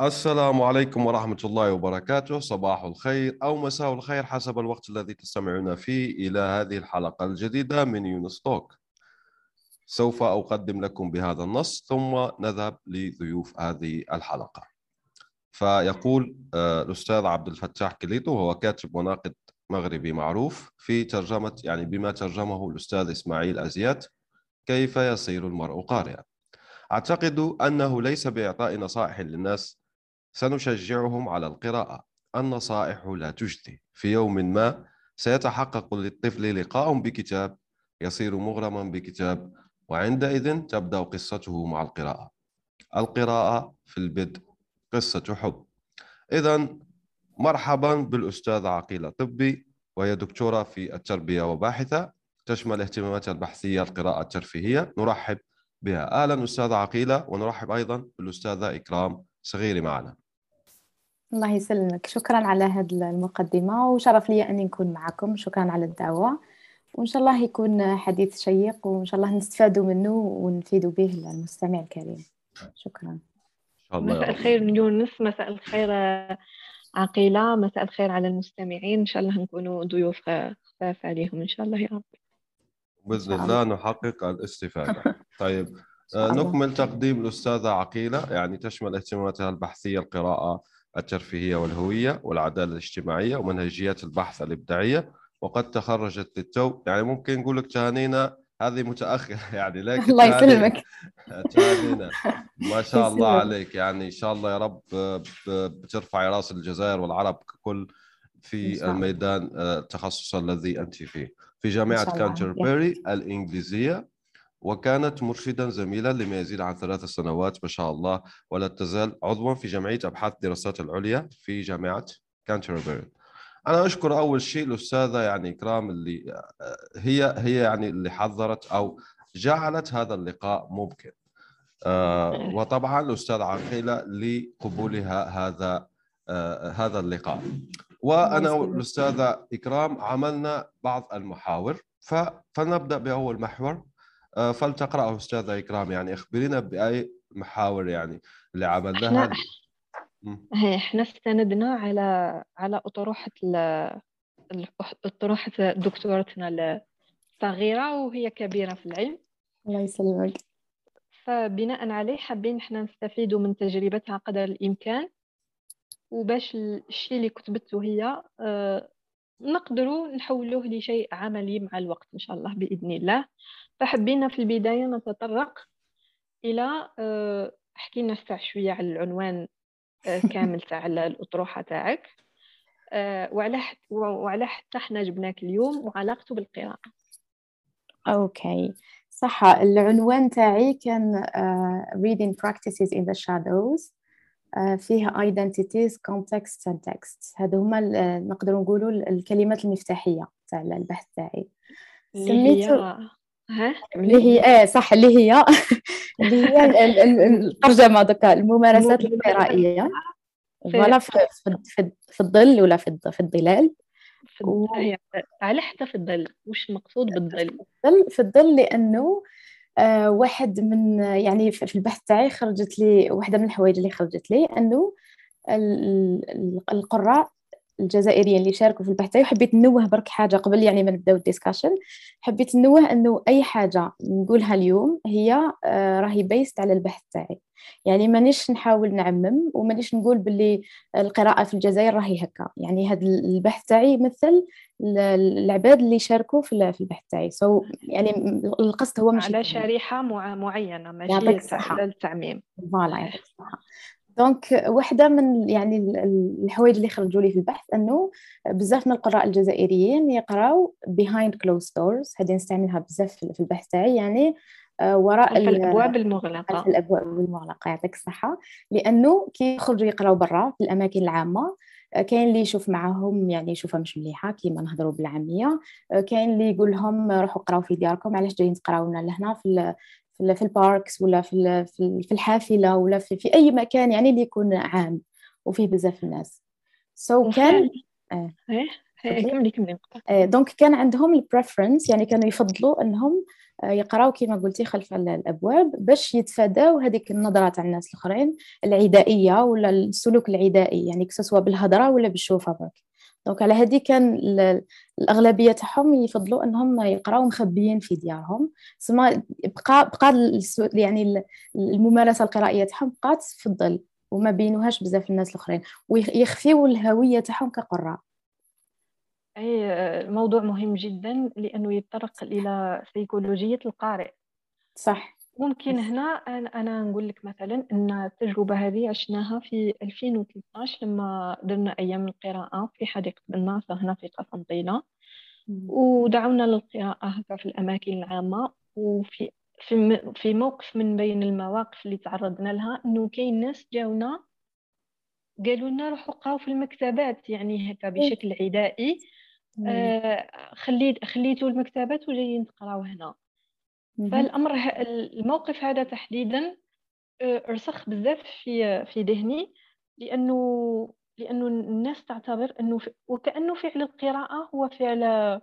السلام عليكم ورحمة الله وبركاته. صباح الخير أو مساء الخير حسب الوقت الذي تستمعون فيه إلى هذه الحلقة الجديدة من يونس توك. سوف أقدم لكم بهذا النص ثم نذهب لضيوف هذه الحلقة. فيقول آه، الأستاذ عبد الفتاح كليتو وهو كاتب وناقد مغربي معروف في ترجمة يعني بما ترجمه الأستاذ إسماعيل أزيات كيف يصير المرء قارئا. أعتقد أنه ليس بإعطاء نصائح للناس سنشجعهم على القراءة. النصائح لا تجدي. في يوم ما سيتحقق للطفل لقاء بكتاب يصير مغرما بكتاب وعندئذ تبدأ قصته مع القراءة. القراءة في البدء قصة حب. إذا مرحبا بالأستاذة عقيلة طبي وهي دكتورة في التربية وباحثة تشمل اهتماماتها البحثية القراءة الترفيهية. نرحب بها. أهلا أستاذة عقيلة ونرحب أيضا بالأستاذة إكرام صغيري معنا. الله يسلمك. شكرا على هذه المقدمة وشرف لي أني نكون معكم. شكرا على الدعوة. وإن شاء الله يكون حديث شيق وإن شاء الله نستفادوا منه ونفيدوا به المستمع الكريم. شكرا. مساء الخير من يونس مساء الخير عقيلة مساء الخير على المستمعين. إن شاء الله نكونوا ضيوف خفاف عليهم إن شاء الله يا رب. بإذن الله نحقق الاستفادة. طيب نكمل تقديم الأستاذة عقيلة. يعني تشمل اهتماماتها البحثية القراءة الترفيهية والهوية والعدالة الاجتماعية ومنهجيات البحث الإبداعية وقد تخرجت للتو. يعني ممكن نقول لك تهانينا هذه متأخرة يعني لكن الله يسلمك. تهانينا. ما شاء الله عليك. يعني إن شاء الله يا رب بترفعي رأس الجزائر والعرب ككل في الميدان آه، التخصص الذي أنت فيه. في جامعة كانتربري الإنجليزية وكانت مرشدا زميلا لما يزيد عن ثلاث سنوات ما شاء الله ولا تزال عضوا في جمعية أبحاث الدراسات العليا في جامعة كانتربري. أنا أشكر أول شيء الأستاذة يعني إكرام اللي هي هي يعني اللي حضرت أو جعلت هذا اللقاء ممكن. آه وطبعا الأستاذ عقيلة لقبولها هذا آه هذا اللقاء. وأنا والأستاذة إكرام عملنا بعض المحاور فنبدأ بأول محور. آه، فلتقرأه أستاذة إكرام يعني أخبرينا بأي محاور يعني اللي عملناها. إحنا, إحنا استندنا على على أطروحة أطروحة دكتورتنا الصغيرة وهي كبيرة في العلم. الله يسلمك. فبناء عليه حابين إحنا نستفيدوا من تجربتها قدر الإمكان. وباش الشيء اللي كتبته هي آه، نقدروا نحولوه لشيء عملي مع الوقت إن شاء الله بإذن الله. فحبينا في البداية نتطرق إلى آه، حكينا ساعة شوية على العنوان آه، كامل تاع الأطروحة تاعك. آه، وعلى وعلى حتى حنا جبناك اليوم وعلاقته بالقراءة. أوكي. صح العنوان تاعي كان uh, reading practices in the shadows. uh, فيه identities context and text. هذو هما نقدر نقولوا الكلمات المفتاحية تاع البحث تاعي. سميته اللي هي إيه صح اللي هي اللي هي الترجمة دوكا الممارسات القرائيه فوالا في, في, في الظل ولا في في الظلال؟ و... على حتى في الظل وش المقصود بالظل. في الظل لأنه آه واحد من يعني في البحث تاعي خرجت لي واحدة من الحوايج اللي خرجت لي أنه القراء الجزائريين اللي شاركوا في البحث. وحبيت نوه برك حاجة قبل يعني ما نبداو ال discussion حبيت نوه إنه أي حاجة نقولها اليوم هي آه، راهي based على البحث تاعي. يعني مانيش نحاول نعمم ومانيش نقول باللي القراءة في الجزائر راهي هكا. يعني هذا البحث تاعي يمثل العباد اللي شاركوا في البحث تاعي. so يعني القصد هو مش على شريحة معينة ماشي التعميم fr:voilà donc واحدة من يعني الحوايج اللي خرجوا لي في البحث أنه بزاف من القراء الجزائريين يقراو behind closed doors. هذه نستعملها بزاف في البحث تاعي يعني آه، وراء الأبواب المغلقة. خلف الأبواب المغلقة يعطيك الصحة. لأنه كيخرجوا يقراو برا في الأماكن العامة آه، كاين اللي يشوف معاهم يعني يشوفها مش مليحة كيما نهضروا بالعامية. آه، كاين اللي يقول لهم روحوا قراو في دياركم علاش جايين تقراو لنا لهنا؟ في في, ال في ال parks ولا في في, ال في الحافلة ولا في, في أي مكان يعني اللي يكون عام وفيه بزاف الناس. so كان إيه، كملي كملي. نقطة. آه، donc كان عندهم ال preference يعني كانوا يفضلوا إنهم آه، يقراو كما قلتي خلف ال- الأبواب باش يتفاداو هذيك النظرة تاع الناس الآخرين العدائية ولا السلوك العدائي يعني سواء بالهضرة ولا بالشوفة برك. دونك على هذه كان ال- الأغلبية تاعهم يفضلوا إنهم يقراو مخبيين في ديارهم. سما بقى بقى يعني ال- الممارسة القرائية تاعهم بقات في الظل وما بينوهاش بزاف الناس الأخرين ويخفيو الهوية تاعهم كقراء. آه، موضوع مهم جدا لأنه يتطرق إلى سيكولوجية القارئ. صح. ممكن. هنا أنا أنا نقول لك مثلا أن التجربة هذه عشناها في 2013 لما درنا أيام القراءة في حديقة الناصر هنا في قسنطينة. ودعونا للقراءة هكا في الأماكن العامة. وفي في في موقف من بين المواقف اللي تعرضنا لها إنه كاين ناس جاونا قالوا لنا روحوا قراو في المكتبات يعني هكا بشكل عدائي. آه خليت خليتوا المكتبات وجايين تقراو هنا. فالأمر الموقف هذا تحديدا آه، رسخ بزاف في في ذهني لأنه لأنه الناس تعتبر أنه وكأنه فعل القراءة هو فعل آه،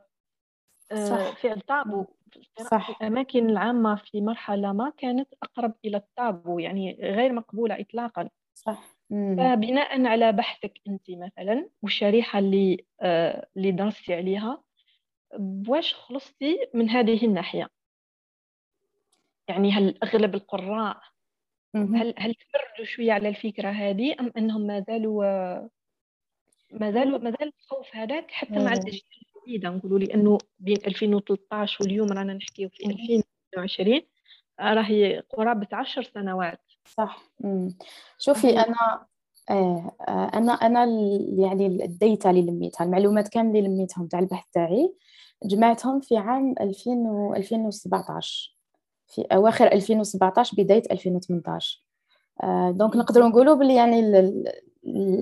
صح. فعل تابو القراءة صح. في الأماكن العامة في مرحلة ما كانت أقرب إلى التابو يعني غير مقبولة اطلاقا صح. فبناء على بحثك أنت مثلا والشريحه اللي آه، اللي درستي عليها واش خلصتي من هذه الناحية يعني هل أغلب القراء. هل هل تمردوا شوية على الفكرة هذه أم إنهم ما زالوا ما زالوا ما زال الخوف هذاك حتى مع مم. الاجيال الجديده نقولوا لأنه بين 2013 واليوم رانا نحكيو في مم. 2022 راهي قرابة عشر سنوات صح مم. شوفي. أنا آه آه، أنا أنا يعني ال data اللي لميتها المعلومات كاملة اللي لميتهم تاع البحث تاعي جمعتهم في عام 2000 و 2017 في أواخر 2017 بداية 2018 آه donc نقدروا نقولوا بلي يعني ال- ال-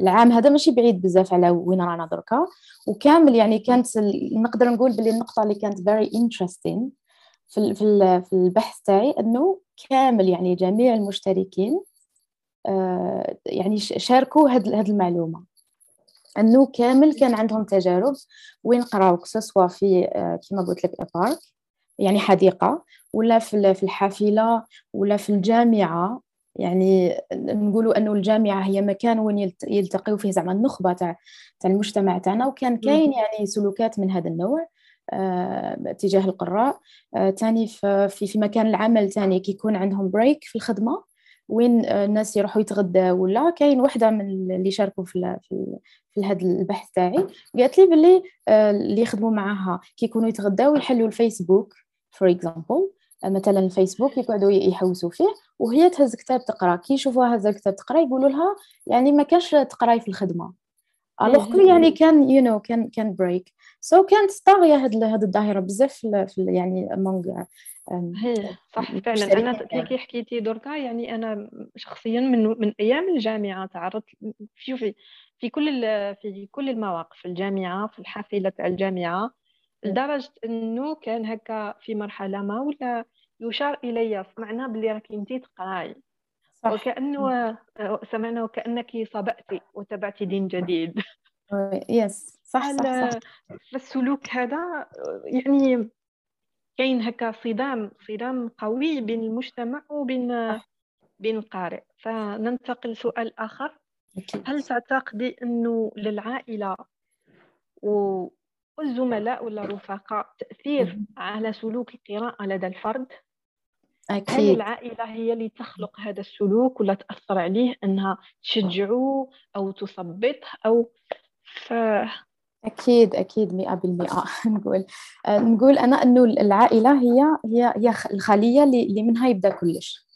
العام هذا ماشي بعيد بزاف على وين رانا دركا. وكامل يعني كانت نقدر نقول بلي النقطة اللي كانت very interesting في في ال- في البحث تاعي إنه كامل يعني جميع المشتركين آه، يعني شاركوا هاد المعلومة. إنه كامل كان عندهم تجارب وين قراو سواء في آه، كما قلت لك بارك يعني حديقة ولا في ال- في الحافلة ولا في الجامعة. يعني نقولوا أنه الجامعة هي مكان وين يلت- يلتقيو فيه زعما النخبة تاع تاع المجتمع تاعنا وكان كاين يعني سلوكات من هذا النوع آه، تجاه القراء. آه، تاني في في في مكان العمل تاني كيكون عندهم بريك في الخدمة. وين آه، الناس يروحوا يتغداو ولا كاين وحدة من اللي شاركوا في في هذا البحث تاعي. قالت لي باللي آه، اللي يخدموا معاها كيكونوا يتغداو يحلوا الفيسبوك فور اكزامبل مثلا الفيسبوك يقعدوا يحوسوا فيه وهي تهز كتاب تقرأ. كي يشوفوها هز الكتاب تقرأ يقولوا لها يعني ما كانش تقراي في الخدمة. الوغ مهم. يعني كان يو you know, كان كان بريك سو so كانت طاغية هاد هاد الظاهرة بزاف يعني um, هي صح فعلا. المشتركين أنا. كي حكيتي دركا يعني أنا شخصيا من من أيام الجامعة تعرضت شوفي في كل في كل المواقف في الجامعة في الحافلة تاع الجامعة لدرجة إنه كان هكا في مرحلة ما ولا يشار الي سمعنا بلي راكي أنتي تقراي. وكأنه سمعنا وكأنك صبأتي وتبعتي دين جديد. يس صح صح صح. فالسلوك هذا يعني كاين هكا صدام صدام قوي بين المجتمع وبين بين القارئ فننتقل لسؤال آخر. هل تعتقدي أنه للعائلة والزملاء ولا الرفقاء تأثير. على سلوك القراءة لدى الفرد؟ هل أكيد العائلة هي اللي تخلق هذا السلوك ولا تأثر عليه أنها تشجعه أو تثبطه أو ف... أكيد أكيد مئة بالمئة. نقول آه، نقول أنا أنه العائلة هي هي هي الخلية اللي منها يبدأ كلش.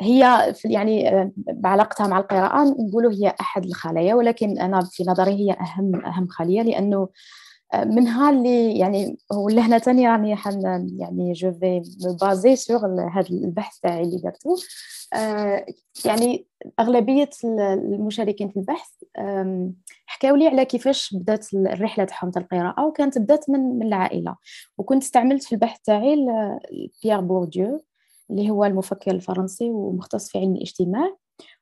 هي يعني آه، بعلاقتها مع القراءة نقولوا هي أحد الخلايا ولكن أنا في نظري هي أهم أهم خلية لأنه منها اللي يعني واللي هنا تاني راني حن يعني je vais baser sur هذا البحث تاعي اللي درتو يعني أغلبية المشاركين في البحث حكاو لي على كيفاش بدات الرحلة تاعهم تاع القراءة وكانت بدات من من العائلة. وكنت استعملت في البحث تاعي بيير بورديو اللي هو المفكر الفرنسي ومختص في علم الاجتماع.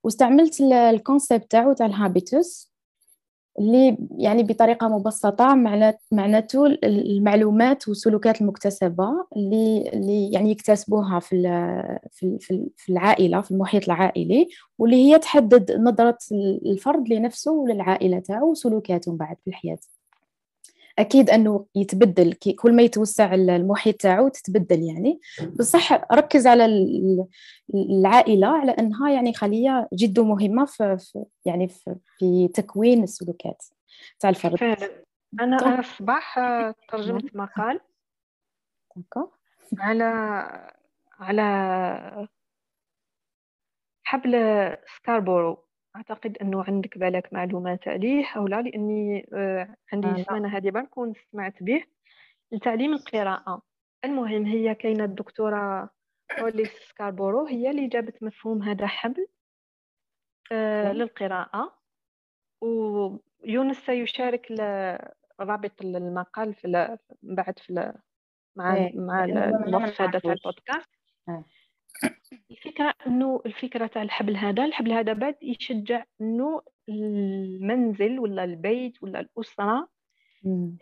واستعملت ال concept تاعو تاع ال habitus اللي يعني بطريقة مبسطة معناته المعلومات والسلوكات المكتسبة اللي, اللي يعني يكتسبوها في في في العائلة في المحيط العائلي واللي هي تحدد نظرة الفرد لنفسه وللعائلة تاعو وسلوكاته بعد في الحياة. أكيد أنه يتبدل. كل ما يتوسع المحيط تاعو تتبدل يعني. بصح ركز على العائلة على أنها يعني خلية جد مهمة في يعني في, في تكوين السلوكات تاع الفرد. فعلا أنا أنا الصباح ترجمت مقال. على على حبل سكاربورو أعتقد أنه عندك بالك معلومات عليه أو لا لأني آه، عندي السمانة هذه برك سمعت به. لتعليم القراءة المهم هي كاينة الدكتورة أوليس سكاربورو هي اللي جابت مفهوم هذا حبل آه، للقراءة. ويونس سيشارك رابط المقال في بعد في مع إيه، مع الوصف هذا تاع البودكاست. الفكرة إنه الفكرة تاع الحبل هذا الحبل هذا بعد يشجع إنه المنزل ولا البيت ولا الأسرة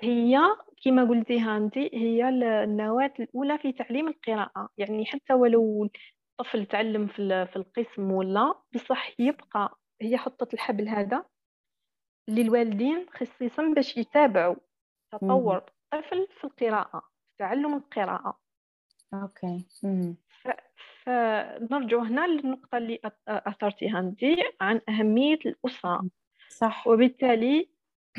هي كما قلتيها انت هي النواة الأولى في تعليم القراءة. يعني حتى ولو الطفل تعلم في في القسم ولا بصح يبقى هي حطت الحبل هذا للوالدين خصيصا باش يتابعوا تطور الطفل في القراءة في تعلم القراءة. أوكي. فنرجع هنا للنقطة اللي أثرتيها أنت عن أهمية الأسرة. صح. وبالتالي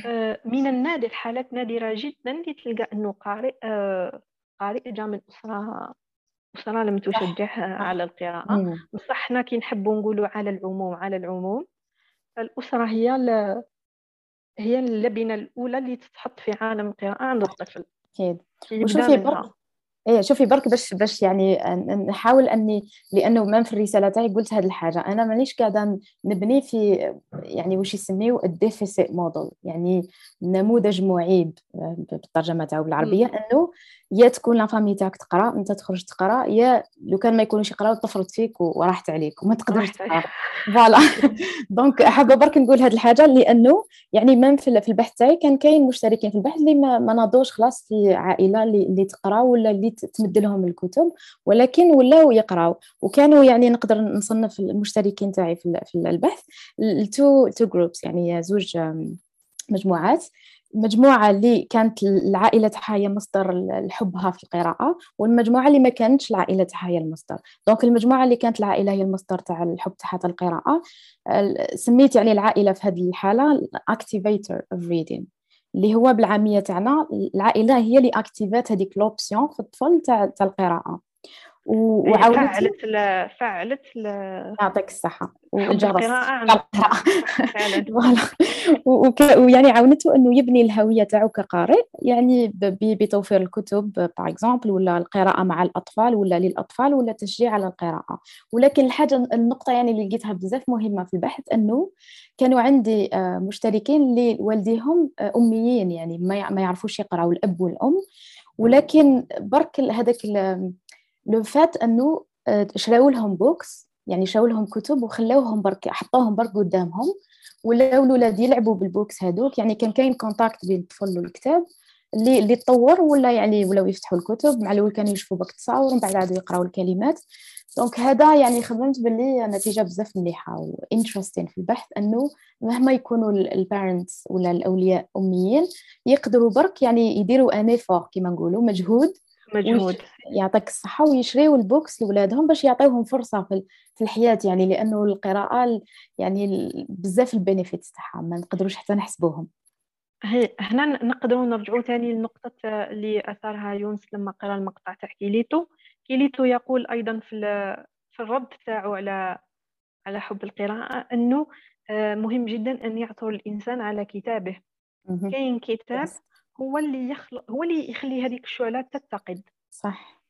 آه، من النادر حالات نادرة جدا اللي تلقى أنه قارئ آه، قارئ جاء من أسرة أسرة لم تشجعها على القراءة. بصح حنا كي نحبوا نقولوا على العموم على العموم الأسرة هي ل... هي اللبنة الأولى اللي تتحط في عالم القراءة عند الطفل. أكيد. وشوفي برضه إيه شوفي برك باش باش يعني نحاول أني لأنه ما في الرسالة تاعي قلت هذه الحاجة. أنا مانيش قاعدة نبني في يعني واش يسميو ال deficit model يعني نموذج معيب بالترجمة تاعو بالعربية. أنه يا تكون la famille تاعك تقرأ أنت تخرج تقرأ يا لو كان ما يكونوش يقراو تفرط فيك وراحت عليك وما تقدرش تقرأ. voilà donc حابه برك نقول هذه الحاجة لأنه يعني même في البحث تاعي كان كاين مشتركين في البحث اللي ما, ناضوش خلاص في عائلة اللي تقرأ ولا اللي تمد لهم الكتب ولكن ولاو يقراو. وكانوا يعني نقدر نصنف المشتركين تاعي في البحث to two groups يعني زوج مجموعات. المجموعة اللي كانت العائلة تاعها هي مصدر حبها في القراءة والمجموعة اللي ما كانتش العائلة تاعها هي المصدر. donc المجموعة اللي كانت العائلة هي المصدر تاع الحب تاعها القراءة. سميت يعني العائلة في هذه الحالة activator of reading. اللي هو بالعامية تاعنا العائلة هي اللي activat هذيك l'option في الطفل تاع القراءة. وعاونت فعلت فعلت يعطيك الصحة. والجرس فعلا. ويعني عاونته إنه يبني الهوية تاعو كقارئ يعني بتوفير الكتب par exemple ولا القراءة مع الأطفال ولا للأطفال ولا تشجيع على القراءة. ولكن الحاجة النقطة يعني اللي لقيتها بزاف مهمة في البحث إنه كانوا عندي آه، مشتركين اللي والديهم آه، أميين يعني ما يعرفوش يقرأوا الأب والأم. ولكن برك هذاك le fait انه آه، شراو لهم books يعني شراو لهم كتب وخلاوهم برك حطوهم برك قدامهم ولاو الاولاد يلعبوا بال books هذوك يعني كان كاين contact بين الطفل والكتاب اللي اللي تطور ولا يعني ولاو يفتحوا الكتب مع الأول كانوا يشوفوا برك تصاور ومن بعد عادوا يقراوا الكلمات. donc هذا يعني خممت باللي نتيجة بزاف مليحة و interesting في البحث إنه مهما يكونوا ال parents ولا الأولياء أميين يقدروا برك يعني يديروا un effort كما نقولوا مجهود مجهود. يعطيك الصحة ويشريوا ال books لولادهم باش يعطيوهم فرصة في الحياة يعني لأنه القراءة يعني بزاف ال benefits تاعها ما نقدروش حتى نحسبوهم. هنا نقدروا نرجعوا ثاني لنقطة اللي أثارها يونس لما قرأ المقطع تاع كيليتو. كيليتو يقول أيضا في في الرد تاعو على على حب القراءة أنه آه، مهم جدا أن يعثر الإنسان على كتابه. كاين كتاب هو اللي يخلق هو اللي يخلي هذيك الشعلة تتقد. صح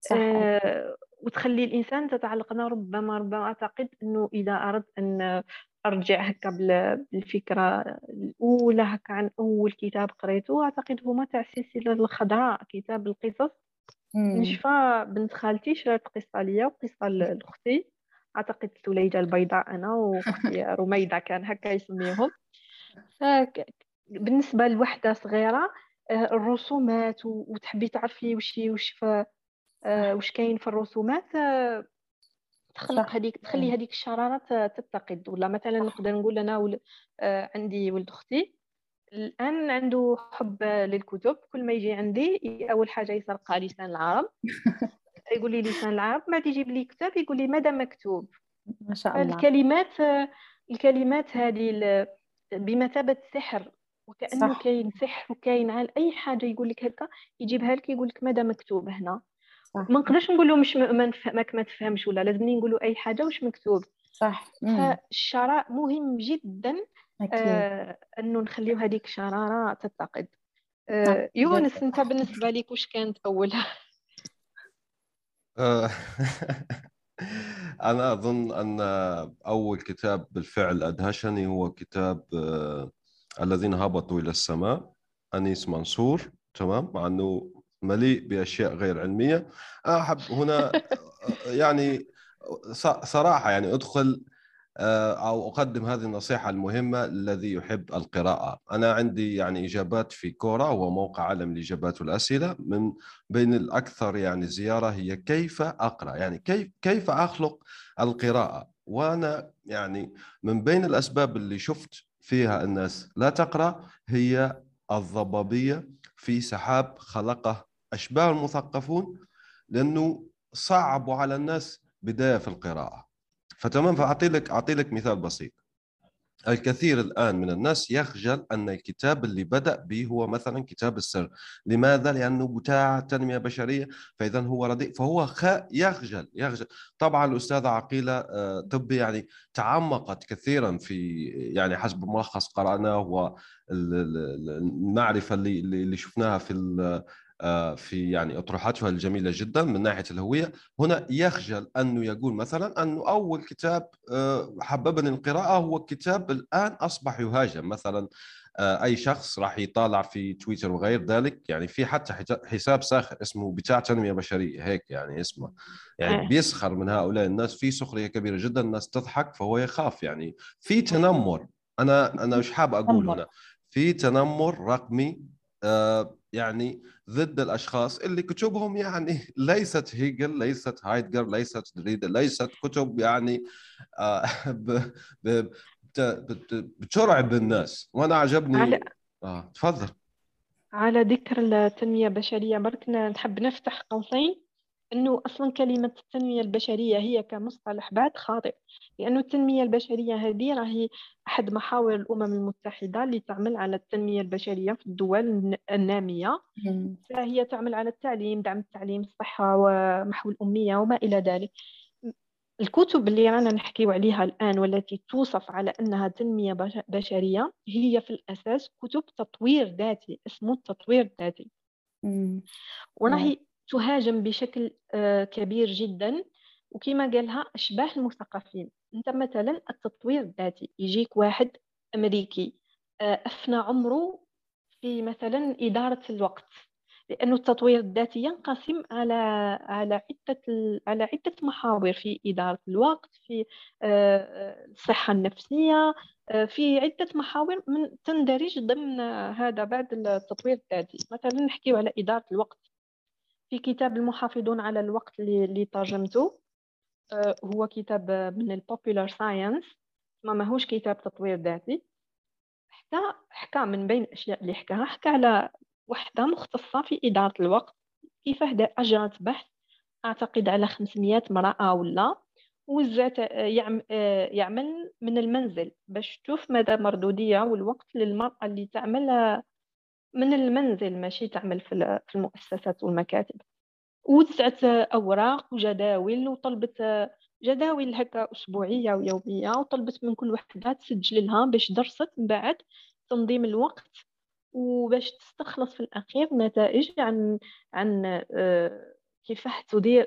صح. آه وتخلي الإنسان تتعلق أنا ربما ربما أعتقد أنه إذا أردت أن أرجع هكا بالفكرة الأولى هكا عن أول كتاب قريته أعتقد هما تاع السلسله الخضراء كتاب القصص. نشفى بنت خالتي شرات قصة ليا وقصة لأختي. أعتقد ثليجه البيضاء أنا وأختي رميدة كان هكا يسميهم. بالنسبة لوحدة صغيرة آه، الرسومات وتحبي تعرفي وش ف آه، وش كاين في الرسومات آه، تخلق. هذيك تخلي مم. هذيك الشرارة تتقد. ولا مثلا نقدر نقول أنا ول... عندي ولد أختي الآن عنده حب للكتب. كل ما يجي عندي أول حاجة يسرق لسان العرب. يقول لي لسان العرب بعد يجيب لي كتاب يقول لي ماذا مكتوب. ما شاء الله. الكلمات الكلمات هذه ال- بمثابة سحر وكأنه صح. كاين سحر وكاين عال أي حاجة يقول لك هكا يجيبها لك يقول لك ماذا مكتوب هنا. صح. ما نقدرش نقول له مش ما نفهمك ما تفهمش ولا لازمني نقول له أي حاجة واش مكتوب. صح. فالشراء مهم جدا أكيد. آه أنه نخليو هذيك الشرارة تتقد آه يونس جد. أنت بالنسبة لك واش كانت أولها؟ آه، أنا أظن أن أول كتاب بالفعل أدهشني هو كتاب آه، الذين هبطوا إلى السماء. أنيس منصور تمام؟ مع أنه مليء بأشياء غير علمية. أنا أحب هنا يعني ص- صراحة يعني أدخل آه، أو أقدم هذه النصيحة المهمة الذي يحب القراءة. أنا عندي يعني إجابات في كورا هو موقع عالم الإجابات والأسئلة من بين الأكثر يعني زيارة هي كيف أقرأ؟ يعني كيف كيف أخلق القراءة؟ وأنا يعني من بين الأسباب اللي شفت فيها الناس. لا تقرأ هي الضبابية في سحاب خلقه. أشباه المثقفون لأنه صعبوا على الناس بداية في القراءة. فتمام فأعطي لك أعطي لك مثال بسيط. الكثير الآن من الناس يخجل أن الكتاب اللي بدأ به هو مثلا كتاب السر لماذا؟ لأنه بتاع تنمية بشرية فإذا هو رديء فهو خ... يخجل يخجل طبعا الأستاذة عقيلة آه، طبي يعني تعمقت كثيرا في يعني حسب ملخص قرأناه والمعرفة اللي اللي شفناها في في يعني أطروحاتها الجميلة جدا من ناحية الهوية. هنا يخجل أنه يقول مثلا أنه أول كتاب آه، حببني القراءة هو كتاب الآن أصبح يهاجم. مثلا آه، أي شخص راح يطالع في تويتر وغير ذلك. يعني في حتى حساب ساخر اسمه بتاع تنمية بشرية هيك يعني اسمه. يعني آه. بيسخر من هؤلاء الناس. في سخرية كبيرة جدا الناس تضحك فهو يخاف. يعني في تنمر. أنا أنا مش حاب أقول. هنا؟ في تنمر رقمي آه، يعني ضد الأشخاص اللي كتبهم يعني ليست هيجل ليست هايدجر ليست دريدا ليست كتب يعني آه، بترعب الناس وأنا عجبني. على- آه تفضل. على ذكر التنمية البشرية برك نحب نفتح قوسين. أنه أصلا كلمة التنمية البشرية هي كمصطلح بعد خاطئ لأنه التنمية البشرية هذه راهي أحد محاور الأمم المتحدة اللي تعمل على التنمية البشرية في الدول الن- النامية مم. فهي تعمل على التعليم دعم التعليم الصحة ومحو الأمية وما إلى ذلك الكتب اللي رانا نحكيو عليها الآن والتي توصف على أنها تنمية بش- بشرية هي في الأساس كتب تطوير ذاتي اسمه التطوير الذاتي. وراهي تهاجم بشكل آه، كبير جدا وكما قالها أشباه المثقفين. أنت مثلا التطوير الذاتي يجيك واحد أمريكي آه، أفنى عمره في مثلا إدارة الوقت لأن التطوير الذاتي ينقسم على على عدة على عدة محاور في إدارة الوقت في آه، الصحة النفسية في عدة محاور من تندرج ضمن هذا بعد التطوير الذاتي. مثلا نحكي على إدارة الوقت. في كتاب المحافظون على الوقت اللي, ترجمته آه، هو كتاب من ال popular science ما ماهوش كتاب تطوير ذاتي. حكى حكى من بين الأشياء اللي حكاها. حكى على وحدة مختصة في إدارة الوقت كيف هدا أجرت بحث أعتقد على 500 امرأة ولا وزات يعم- يعمل من المنزل باش تشوف مدى مردودية والوقت للمرأة اللي تعمل من المنزل ماشي تعمل في ال- في المؤسسات والمكاتب وزعت أوراق وجداول وطلبت جداول هكا أسبوعية ويومية وطلبت من كل وحدة تسجل لها باش درست من بعد تنظيم الوقت وباش تستخلص في الأخير نتائج عن عن آه، كيفاه تدير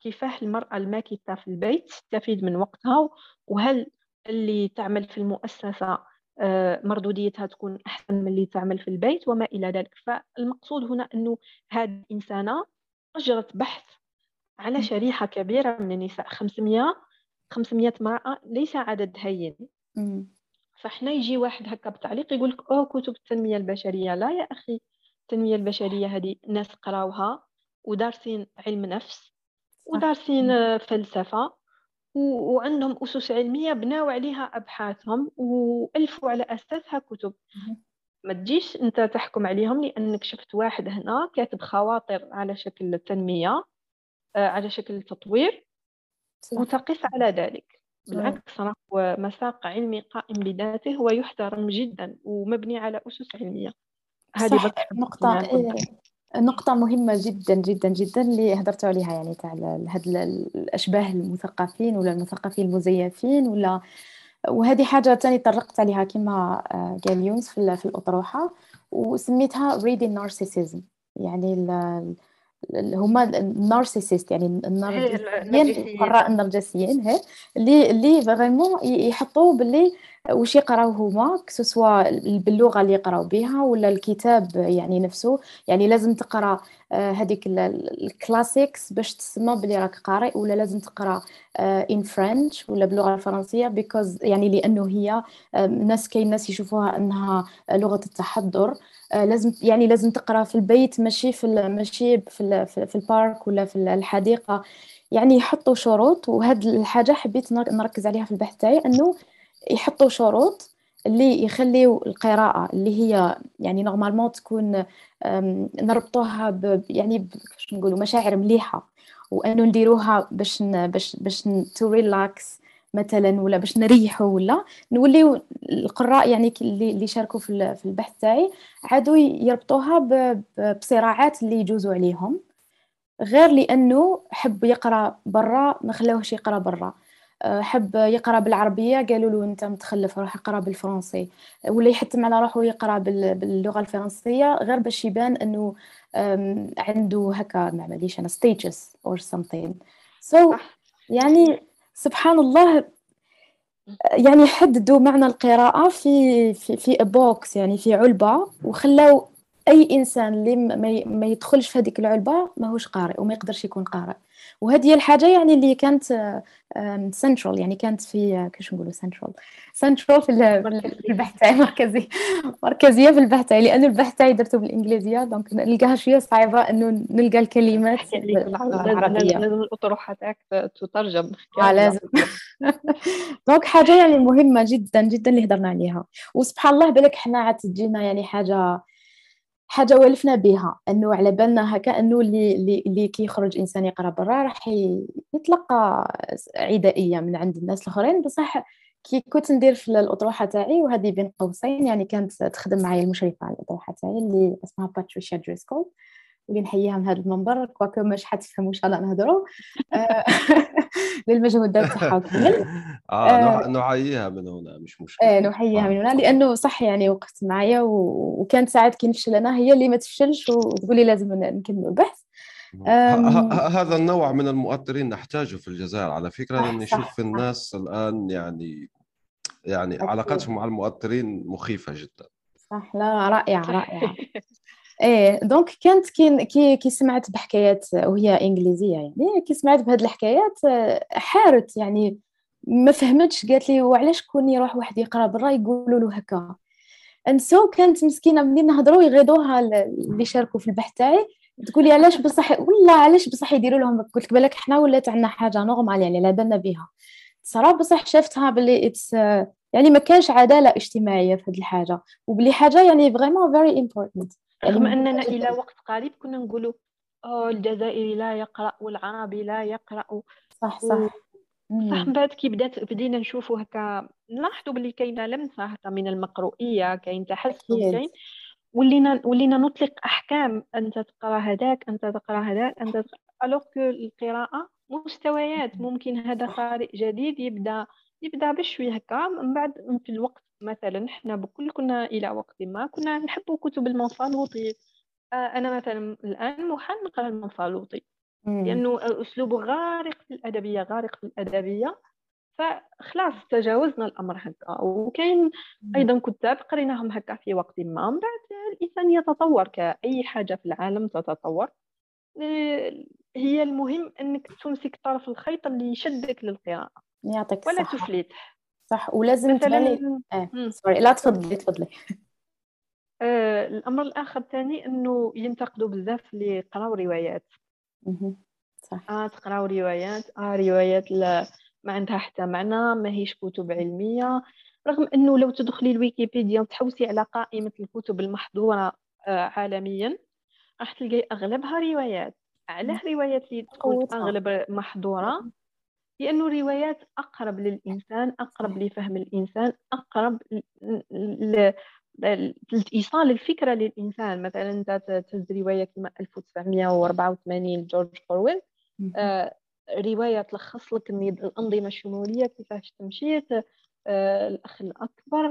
كيفاه المرأة الماكثة في البيت تستفيد من وقتها وهل اللي تعمل في المؤسسة آه، مردوديتها تكون أحسن من اللي تعمل في البيت وما إلى ذلك. فالمقصود هنا أنه هذه الإنسانة أجرت بحث على شريحة كبيرة من النساء 500 500 امرأة ليس عدد هين. فإحنا يجي واحد هكا بتعليق يقول لك أوه كتب التنمية البشرية. لا يا أخي التنمية البشرية هذه ناس قراوها ودارسين علم نفس ودارسين فلسفة وعندهم أسس علمية بناو عليها أبحاثهم وألفوا على أساسها كتب. ما تجيش أنت تحكم عليهم لأنك شفت واحد هنا كاتب خواطر على شكل تنمية آه، على شكل تطوير وتقف على ذلك. بالعكس هو مساق علمي قائم بذاته ويحترم جدا ومبني على أسس علمية. هذه صح. نقطة. نقطة مهمة جدا جدا جدا اللي هدرتوا عليها يعني تاع هاد الأشباه المثقفين ولا المثقفين المزيفين ولا وهذه حاجة تاني طرقت عليها كما آه، قال يونس في, في الأطروحة وسميتها reading narcissism. يعني هما النارسيسيست يعني النرجسيين القراء النرجسيين هي اللي اللي فريمون يحطوا باللي وش يقراو هما سواء باللغة اللي يقراو بها ولا الكتاب يعني نفسه. يعني لازم تقرا هذيك ال classics باش تسمى بلي راك قارئ ولا لازم تقرا in French ولا باللغة الفرنسية because يعني لأنه هي الناس كاين ناس يشوفوها أنها لغة التحضر. لازم يعني لازم تقرأ في البيت ماشي في ماشي في, في ال park ولا في الحديقة. يعني يحطوا شروط وهاد الحاجة حبيت نركز عليها في البحث تاعي إنه يحطوا شروط اللي يخليوا القراءة اللي هي يعني normalement تكون نربطوها ب يعني كيفاش نقولوا مشاعر مليحة وإنه نديروها باش باش باش to relax مثلا ولا باش نريحوا ولا نوليو القراء يعني اللي شاركوا في البحث تاعي عادوا يربطوها بصراعات اللي يجوزوا عليهم. غير لأنه حب يقرأ برا ما خلاوهش يقرأ برا. حب يقرأ بالعربية قالوا له أنت متخلف روح اقرأ بالفرنسي. ولا يحتم على روحه يقرأ باللغة الفرنسية غير باش يبان انه عنده هكا ما عمليش أنا stages or something. So يعني سبحان الله يعني حددوا معنى القراءة في في في بوكس يعني في علبة وخلاو أي إنسان اللي ما يدخلش في هذيك العلبة ماهوش قارئ وما يقدرش يكون قارئ. وهذه هي الحاجة يعني اللي كانت سنترال يعني كانت في كيفاش نقولوا central central في البحث تاعي مركزي مركزية. في البحث تاعي لأنه البحث تاعي درته بالإنجليزية donc نلقاها شوية صعيبة إنه نلقى الكلمات العربيه لازم الأطروحة تاعك تترجم آه لازم donc حاجة يعني مهمة جدا جدا اللي هضرنا عليها. وسبحان الله بالك حنا عاد تجينا يعني حاجة حاجة والفنا بها إنه على بالنا هكا إنه اللي اللي, اللي كي يخرج إنسان يقرأ برا راح يتلقى عدائية من عند الناس الآخرين. بصح كي كنت ندير في الأطروحة تاعي وهذه بين قوسين يعني كانت تخدم معايا المشرفة على الأطروحة تاعي اللي اسمها باتريشيا دريسكول واللي نحييها من هذا المنبر كواكو مش حتفهموا إن شاء الله نهضروا آه، للمجهودات تاعها كامل. آه, آه، نحييها من هنا مش مشكله إيه نحييها من هنا لأنه صح يعني وقفت معايا وكانت ساعات كي نفشل أنا هي اللي ما تفشلش وتقولي لازم نكمل البحث. هذا النوع من المؤثرين نحتاجه في الجزائر على فكرة لأن نشوف في الناس الآن يعني يعني علاقاتهم مع المؤثرين مخيفة جدا. صح لا رائعة رائعة. إيه donc كانت كي كي سمعت بحكايات وهي إنجليزية يعني كي سمعت بهاد الحكايات حارت يعني ما فهمتش قالت لي وعلاش كون يروح واحد يقرأ برا يقولوا له هكا. and so كانت مسكينة منين نهضروا يغيضوها اللي شاركوا في البحث تاعي تقول لي علاش بصح والله علاش بصح يديروا لهم قلت لك بالك حنا ولات عندنا حاجة normal يعني لا بالنا بها صراحة بصح شفتها باللي it's يعني ما كانش عدالة اجتماعية في هذه الحاجة. وبلي حاجة يعني vraiment very important رغم أننا إلى وقت قريب كنا نقولوا الجزائري لا يقرأ والعربي لا يقرأ. صح صح. و... صح من بعد كي بدات بدينا نشوفوا هكا نلاحظوا باللي كاينة لمسه هكا من المقروئيه كاين تحسن كاين. ولينا ولينا نطلق أحكام أنت تقرأ هذاك أنت تقرأ هذاك أنت تقرأ الوغ القراءة مستويات. ممكن هذا قارئ جديد يبدأ يبدأ بشوي هكا من بعد في الوقت مثلا حنا بكل كنا إلى وقت ما كنا نحب كتب المنفلوطي آه، أنا مثلا الآن محال نقرأ المنفلوطي لأنه اسلوبه غارق في الأدبية غارق في الأدبية. فخلاص تجاوزنا الأمر هكا. وكاين أيضا كتاب قريناهم هكا في وقت ما. من بعد الإنسان يتطور. كأي حاجة في العالم تتطور. آه، هي المهم إنك تمسك طرف الخيط اللي يشدك للقراءة. يعطيك ولا الصحة. تفلت. صح ولازم مثلا سوري لا تفضلي تفضلي. آه الأمر الآخر الثاني إنه ينتقدوا بزاف اللي يقراو روايات. صح. آه تقراو روايات. آه روايات لا ما عندها حتى معنى ما هيش كتب علمية. رغم إنه لو تدخلي الويكيبيديا وتحوسي على قائمة الكتب المحظورة آه عالميا راح تلقاي أغلبها روايات. علاه روايات اللي تكون أغلب محظورة. لأنه روايات أقرب للإنسان أقرب لفهم الإنسان أقرب ل- ل- لإيصال الفكرة للإنسان. مثلا أنت ت- تهز رواية كما 1984 جورج أورويل. مهم. آه، رواية تلخص لك الأنظمة الشمولية كيفاش تمشيت آه، الأخ الأكبر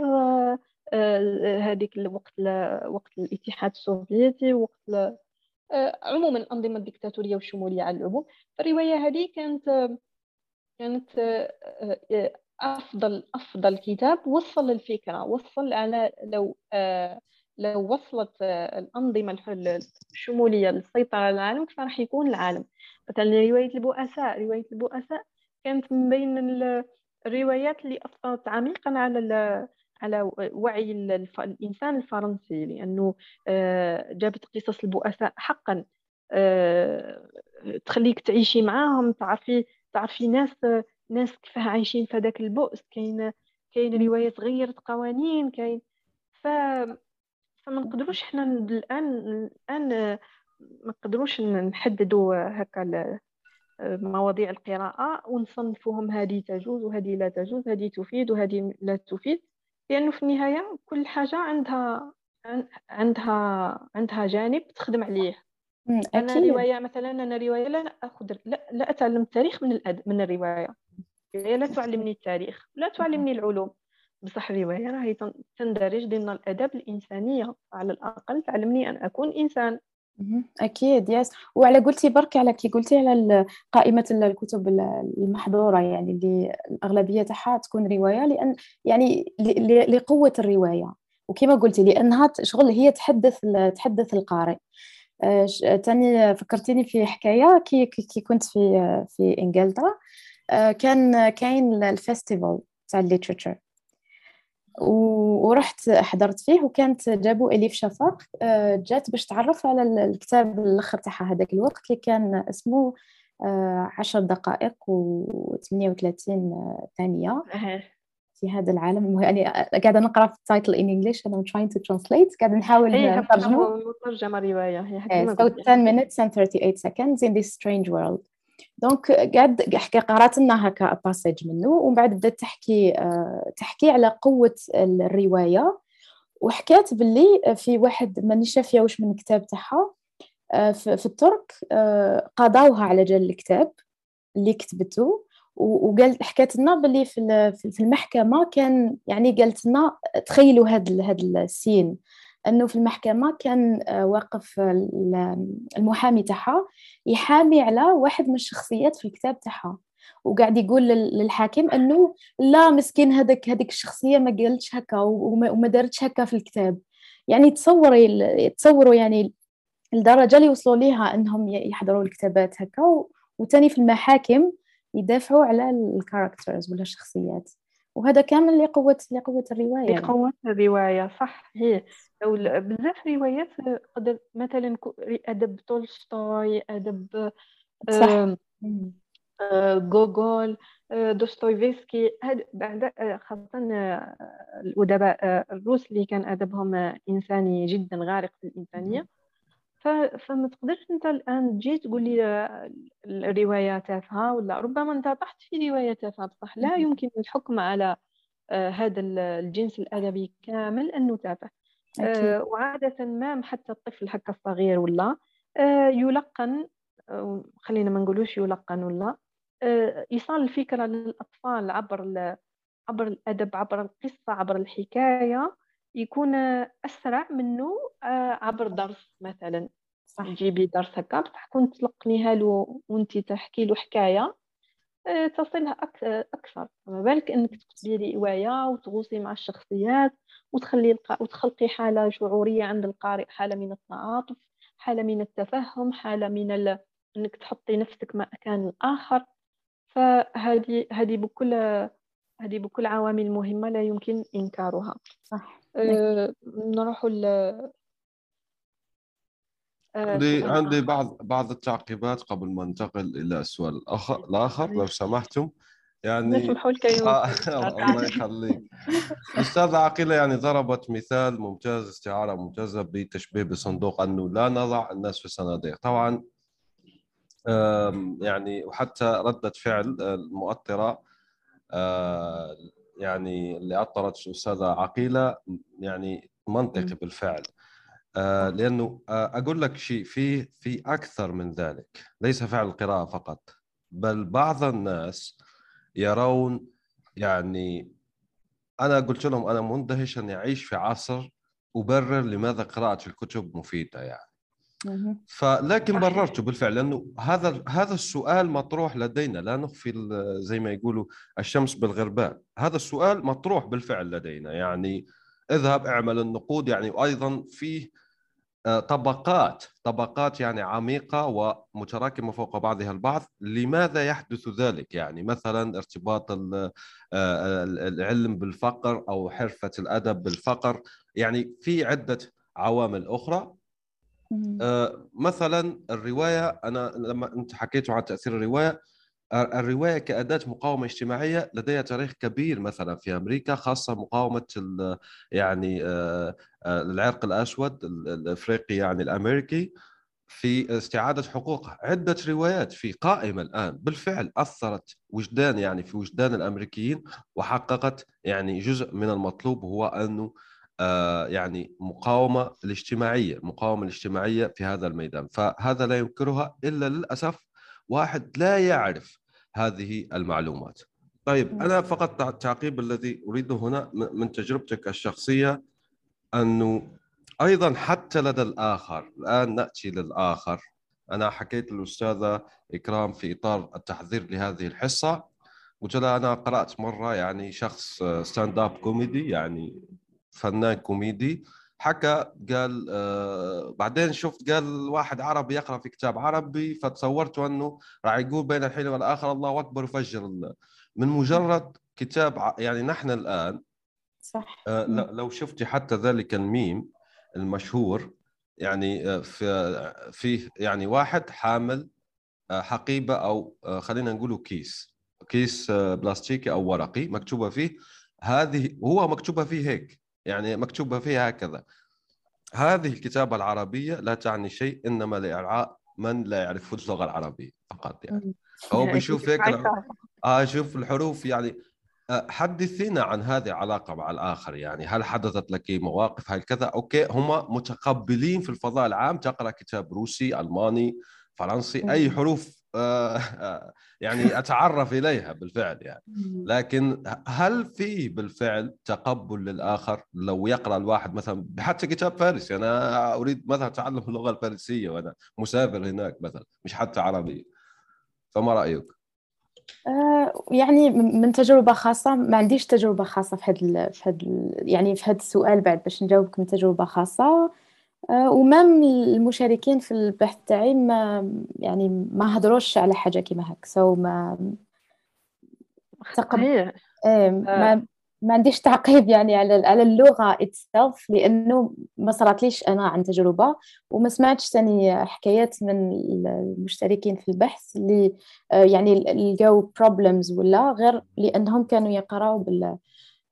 آه، هذيك الوقت ل- وقت الاتحاد السوفيتي وقت عموما الأنظمة الدكتاتورية والشمولية على العموم. الرواية هذه كانت كانت آه، آه، أفضل أفضل كتاب وصل الفكرة وصل على لو آه، لو وصلت الأنظمة الح- الشمولية للسيطرة على العالم فراح يكون العالم. مثلا رواية البؤساء رواية البؤساء كانت من بين ال- الروايات اللي أثرت عميقا على على وعي الإنسان الفرنسي لأنه آه، جابت قصص البؤساء حقا تخليك تعيشي معاهم تعرفي تعرفي ناس ناس كيفاه عايشين في هذاك البؤس كاين كاين روايات غيرت قوانين كاين. ف فما نقدروش حنا الآن الآن ما نقدروش نحددوا هكا مواضيع القراءة ونصنفوهم هذه تجوز وهذه لا تجوز هذه تفيد وهذه لا تفيد. لأنه في النهاية كل حاجة عندها عن- عندها عندها جانب تخدم عليه. مم، أنا أكيد. رواية مثلا أنا رواية لا أخذ لا, لا أتعلم التاريخ من الأد... من الرواية. الروايه لا تعلمني التاريخ لا تعلمني العلوم. بصح الرواية راهي تن- تندرج ضمن الاداب الإنسانية. على الأقل تعلمني أن أكون إنسان. أكيد يس وعلى قلتي برك على كي قلتي على ال- الكتب ال- المحظورة يعني اللي الأغلبية تاعها تكون رواية لأن يعني ل- ل- لقوة الرواية. وكما قلتي لأنها ت- شغل هي تحدث تحدث القارئ. تاني فكرتيني في حكاية كي كي كنت في في إنجلترا. آه، كان كاين ال festival تاع ال literature و- ورحت حضرت فيه وكانت جابوا إليف شفاق آه، جات باش تعرف على ال- الكتاب الأخر تاعها هذاك الوقت اللي كان اسمه آه، عشر دقائق و38 ثانية. أه. في هذا العالم يعني قاعدة نقرأ في ال title English. and I'm trying to translate. قاعدة نحاول نترجمه مترجمة رواية. هي so 10 minutes and 38 seconds in this strange world. donc قاعد قرأت لنا هكا passage منه ومن بعد بدأت تحكي آه، تحكي على قوة الرواية. وحكات باللي في واحد ماني شافيه واش من الكتاب تاعها آه، في الترك آه، قضاوها على جال الكتاب اللي كتبته. وقال حكات لنا باللي في في المحكمة كان يعني قالت لنا تخيلوا هذا هذا السين. أنه في المحكمة كان آه، واقف ال- المحامي تاعها يحامي على واحد من الشخصيات في الكتاب تاعها. وقاعد يقول لل- للحاكم أنه لا مسكين هذاك هذيك الشخصية ما قالتش هكا وما دارتش هكا في الكتاب. يعني تصوري تصوروا يعني الدرجة اللي وصلوا ليها أنهم يحضروا الكتابات هكا وتاني في المحاكم يدافعوا على ال characters ولا الشخصيات. وهذا كامل لقوة لقوة الرواية. لقوة الرواية صح هي. بزاف روايات قدر مثلا أدب تولستوي أدب صح. آه، جوجول آه، دوستويفسكي. هاد بعد آه، خاصة الأدباء الروس اللي كان أدبهم إنساني جدا غارق في الإنسانية. فما تقدرش أنت الآن تجي تقول لي الرواية تافهة ولا ربما أنت طحت في رواية تافهة بصح لا. يمكن الحكم على آه، هذا ال- الجنس الأدبي كامل أنه تافه أكيد. آه، وعادة ما حتى الطفل هكا الصغير ولا آه، يلقن خلينا ما نقولوش يلقن ولا إيصال الفكرة للأطفال عبر عبر الأدب عبر القصة عبر الحكاية يكون أسرع منه عبر درس مثلا. صح. تجيبي درس هكا بصح كون تلقنيها له وانت تحكي له حكاية. آه، تصلها أكثر. ما بالك أنك تكتبي رواية وتغوصي مع الشخصيات وتخلي وتخلقي حالة شعورية عند القارئ حالة من التعاطف حالة من التفهم حالة من ال... أنك تحطي نفسك مكان الآخر فهذه هذه بكل هذه بكل عوامل مهمة لا يمكن إنكارها. صح. أه نروح ل عندي عندي بعض بعض التعقيبات قبل ما ننتقل إلى السؤال الآخر الآخر لو سمحتم. يعني نسمحوا لك آه الله يخليك. الاستاذه عقيله يعني ضربت مثال ممتاز استعارة ممتازة بتشبيه بصندوق أنه لا نضع الناس في الصناديق طبعا يعني وحتى ردة فعل المؤطرة آه، يعني اللي أطرت الأستاذة عقيلة يعني منطقي بالفعل. آه، لأنه آه، أقول لك شيء في في أكثر من ذلك. ليس فعل القراءة فقط بل بعض الناس يرون يعني أنا قلت لهم أنا مندهش أن أعيش في عصر أبرر لماذا قراءة الكتب مفيدة يعني. فلكن بررته بالفعل لأنه هذا هذا السؤال مطروح لدينا. لا نخفي زي ما يقولوا الشمس بالغربال. هذا السؤال مطروح بالفعل لدينا يعني اذهب اعمل النقود يعني وأيضا فيه طبقات طبقات يعني عميقة ومتراكمة فوق بعضها البعض. لماذا يحدث ذلك؟ يعني مثلا ارتباط آه، العلم بالفقر أو حرفة الأدب بالفقر. يعني في عدة عوامل أخرى. آه مثلا الرواية أنا لما أنت حكيتوا عن تأثير الرواية الرواية كأداة مقاومة اجتماعية لديها تاريخ كبير مثلا في أمريكا خاصة مقاومة يعني آه العرق الأسود الإفريقي يعني الأمريكي في استعادة حقوقه عدة روايات في قائمة الآن بالفعل أثرت وجدان يعني في وجدان الأمريكيين وحققت يعني جزء من المطلوب هو أنه آه، يعني مقاومة الاجتماعية المقاومة الاجتماعية في هذا الميدان. فهذا لا ينكرها إلا للأسف واحد لا يعرف هذه المعلومات. طيب أنا فقط التعقيب الذي أريده هنا من تجربتك الشخصية أنه أيضا حتى لدى الآخر الآن نأتي للآخر. أنا حكيت للأستاذة إكرام في إطار التحضير لهذه الحصة قلت لها أنا قرأت مرة يعني شخص stand up comedy يعني فنان كوميدي حكى قال آه بعدين شفت قال واحد عربي يقرأ في كتاب عربي فتصورت أنه راح يقول بين الحين والآخر الله أكبر وفجر الله من مجرد كتاب يعني نحن الآن صح. آه لو شفتي حتى ذلك الميم المشهور يعني آه في فيه يعني واحد حامل آه حقيبة أو آه خلينا نقوله كيس كيس بلاستيكي أو ورقي مكتوبة فيه. هذه هو مكتوبة فيه هيك. يعني مكتوبة فيها هكذا. هذه الكتابة العربية لا تعني شيء إنما لإرعاب من لا يعرف اللغة العربية فقط يعني. هو بيشوف هيك شوف الحروف يعني آه، حدثينا عن هذه العلاقة مع الآخر يعني. هل حدثت لك مواقف؟ هل كذا؟ okay هم متقبلين في الفضاء العام تقرأ كتاب روسي ألماني فرنسي أي حروف يعني أتعرف إليها بالفعل يعني. لكن هل في بالفعل تقبل للآخر لو يقرأ الواحد مثلا حتى كتاب فارسي أنا أريد مثلا اتعلم اللغة الفارسية وأنا مسافر هناك مثلا مش حتى عربي فما رأيك؟ آه، يعني من تجربة خاصة ما عنديش تجربة خاصة في هذا في هذا يعني في هذا السؤال بعد باش نجاوبك من تجربة خاصة. و même المشاركين في البحث تاعي ما يعني ما هضروش على حاجة كيما هك so ما تقب... إيه ما آه. ما عنديش تعقيب يعني على على اللغة itself لأنه ما صراتليش أنا عن تجربة وما سمعتش ثاني حكايات من المشتركين في البحث اللي آه، يعني لقاو problems ولا غير لأنهم كانوا يقراوا بال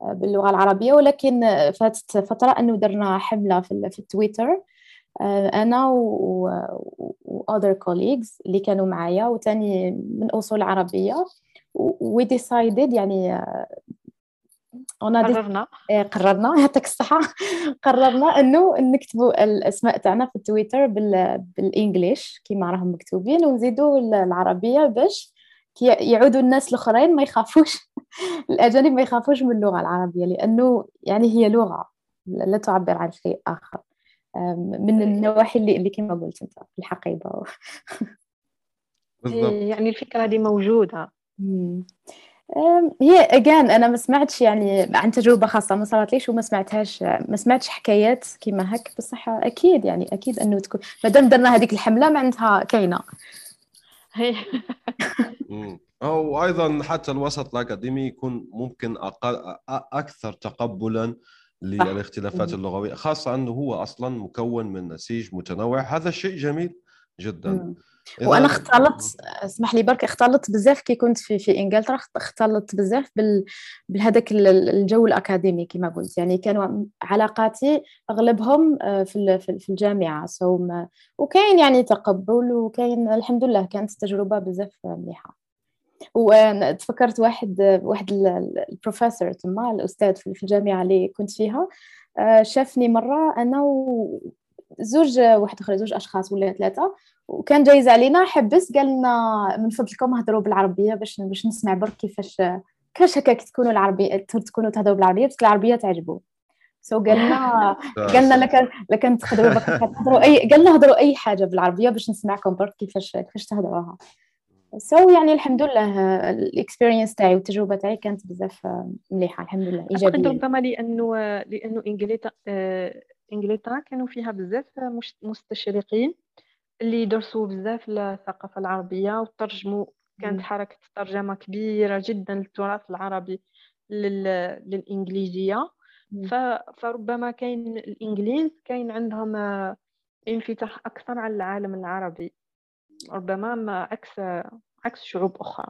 باللغة العربية. ولكن فاتت فترة أنه درنا حملة في, في التويتر آه، أنا و other colleagues اللي كانوا معايا وتاني من أصول عربية we decided يعني آه، قررنا. إيه، قررنا يعطيك الصحة. قررنا إنه نكتبوا الاسماء تاعنا في التويتر بال... بالإنجليش كيما راهم مكتوبين ونزيدوا العربية باش يعودوا الناس الأخرين ما يخافوش الأجانب ما يخافوش من اللغة العربية لأنه يعني هي لغة لا تعبر عن شيء آخر. من النواحي اللي, اللي كما قلت أنت في الحقيبه بالضبط. يعني الفكرة دي موجودة. هي اجان أنا ما سمعتش يعني عن تجربة خاصة ما صارت ليش وما سمعتهاش ما سمعتش حكايات كيما هك بصح أكيد يعني أكيد أنه تكون ما دام درنا هذيك الحملة معناتها كاينة. أو أيضا حتى الوسط الأكاديمي يكون ممكن أقل أكثر تقبلا للاختلافات اللغوية خاصة إنه هو أصلا مكون من نسيج متنوع. هذا شيء جميل جدا. مم. وأنا اختلطت اسمح لي برك اختلطت بزاف كي كنت في في إنجلترا اختلطت بزاف بال بهذاك الجو الأكاديمي كما قلت. يعني كانوا علاقاتي أغلبهم آه، في في الجامعة. سو وكاين يعني تقبل وكاين الحمد لله كانت تجربة بزاف مليحة. وتفكرت واحد واحد البروفيسور تما الأستاذ في الجامعة اللي كنت فيها آه، شافني مرة أنا وزوج واحد آخر زوج أشخاص ولا ثلاثة وكان جايز علينا حبس قال لنا من فضلكم هضروا بالعربية باش باش نسمع برك كيفاش كيفاش هكاك تكونوا العربيه تكونوا تهضروا بالعربية بس العربية تعجبو. so قال لنا قال لنا لكن لكن تهضروا تهضروا أي قال لنا هضروا أي حاجة بالعربية باش نسمعكم برك كيفاش كيفاش تهضروها. سو so يعني الحمد لله ال experience تاعي والتجربة تاعي كانت بزاف مليحة الحمد لله إيجابية. ربما لأنه لأنه انجلترا انجلترا كانوا فيها بزاف مستشرقين اللي درسوا بزاف الثقافة العربية وترجموا كانت حركة ترجمة كبيرة جدا للتراث العربي لل... للإنجليزية. ف... فربما كاين الإنجليز كاين عندهم انفتاح أكثر على العالم العربي. ربما ما عكس عكس شعوب أخرى.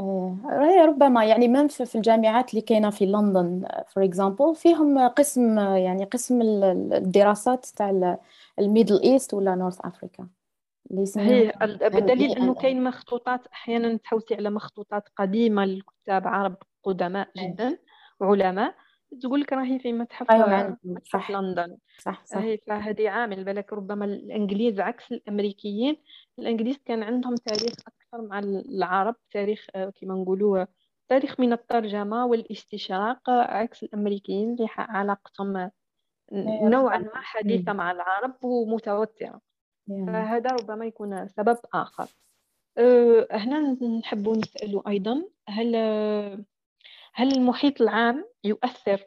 إيه ربما يعني من في الجامعات اللي كاينة في لندن for example فيهم قسم يعني قسم الدراسات تاع ال Middle East ولا North Africa هي بالدليل إنه كاين مخطوطات أحيانا تحوسي على مخطوطات قديمة للكتاب عرب قدماء جدا وعلماء تقول لك راهي في متحف أيوة متحف لندن. صح صح. هي فهذه عامل. بالك ربما الإنجليز عكس الأمريكيين. الإنجليز كان عندهم تاريخ أكثر مع العرب تاريخ آه، كما نقولوا تاريخ من الترجمة والاستشراق عكس الأمريكيين اللي علاقتهم أيوة، نوعا ما حديثة مع العرب ومتوترة. فهذا ربما يكون سبب أه، هنا نحب نسأل أيضا هل هل المحيط العام يؤثر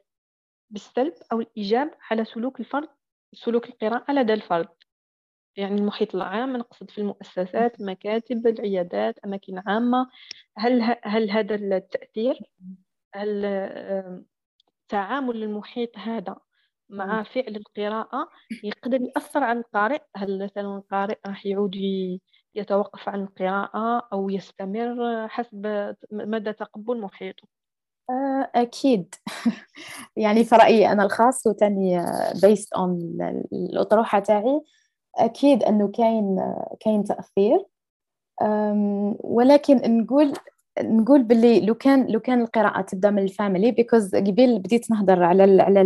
بالسلب أو الإيجاب على سلوك الفرد سلوك القراءة لدى الفرد؟ يعني المحيط العام نقصد في المؤسسات المكاتب العيادات أماكن عامة. هل هل هذا التأثير؟ هل تعامل المحيط هذا مع فعل القراءة يقدر يأثر على القارئ؟ هل مثلا القارئ راح يعود يتوقف عن القراءة أو يستمر حسب مدى تقبل محيطه؟ آه، أكيد. يعني في رأيي أنا الخاص وتاني based on الأطروحة تاعي أكيد أنه كاين كاين تأثير. ولكن نقول نقول باللي لو كان لو كان القراءة تبدأ من ال family because قبل بديت نهضر على على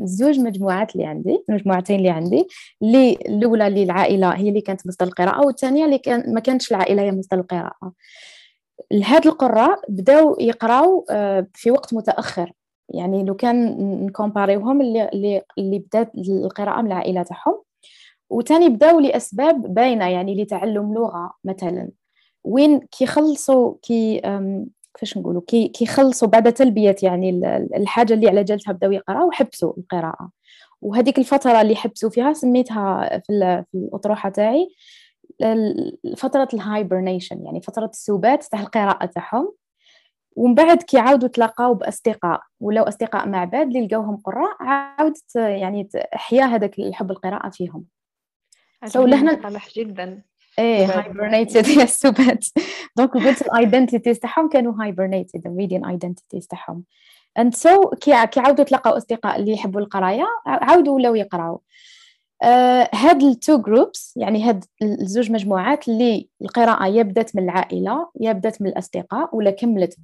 الزوج مجموعات اللي عندي المجموعتين اللي عندي اللي الأولى اللي العائلة هي اللي كانت مصدر القراءه والثانيه اللي كان ما كانتش العائلة هي مصدر القراءه هاد القراء بداو يقراو آه، في وقت متأخر. يعني لو كان نكومباريوهم اللي اللي بدات القراءة من العائلة تاعهم. وثاني بداو لأسباب باينة يعني لتعلم لغة مثلا. وين كيخلصوا كي كيفاش نقولوا كي كيخلصوا بعد تلبية يعني الحاجة اللي على جالتها بداو يقراو وحبسوا القراءة. وهذيك الفترة اللي حبسوا فيها سميتها في, في الأطروحة تاعي فترة ال hibernation يعني فترة السبات تاع القراءة تاعهم. ومن بعد كي عاودوا تلاقاو بأصدقاء ولو أصدقاء مع بعض اللي لقاوهم قراء عاودت يعني احيا هذاك الحب القراءة فيهم. so لهنا جدا. إيه hibernated يا السبات donc قلت ال identities تاعهم كانوا hibernated ال reading identities تاعهم. and so كي كي عاودوا تلقاو أصدقاء اللي يحبوا القراية عاودوا ولاو يقراو. هاد ال two groups يعني هاد الزوج مجموعات اللي القراءة يا بدات من العائلة يا بدات من الأصدقاء ولا كملت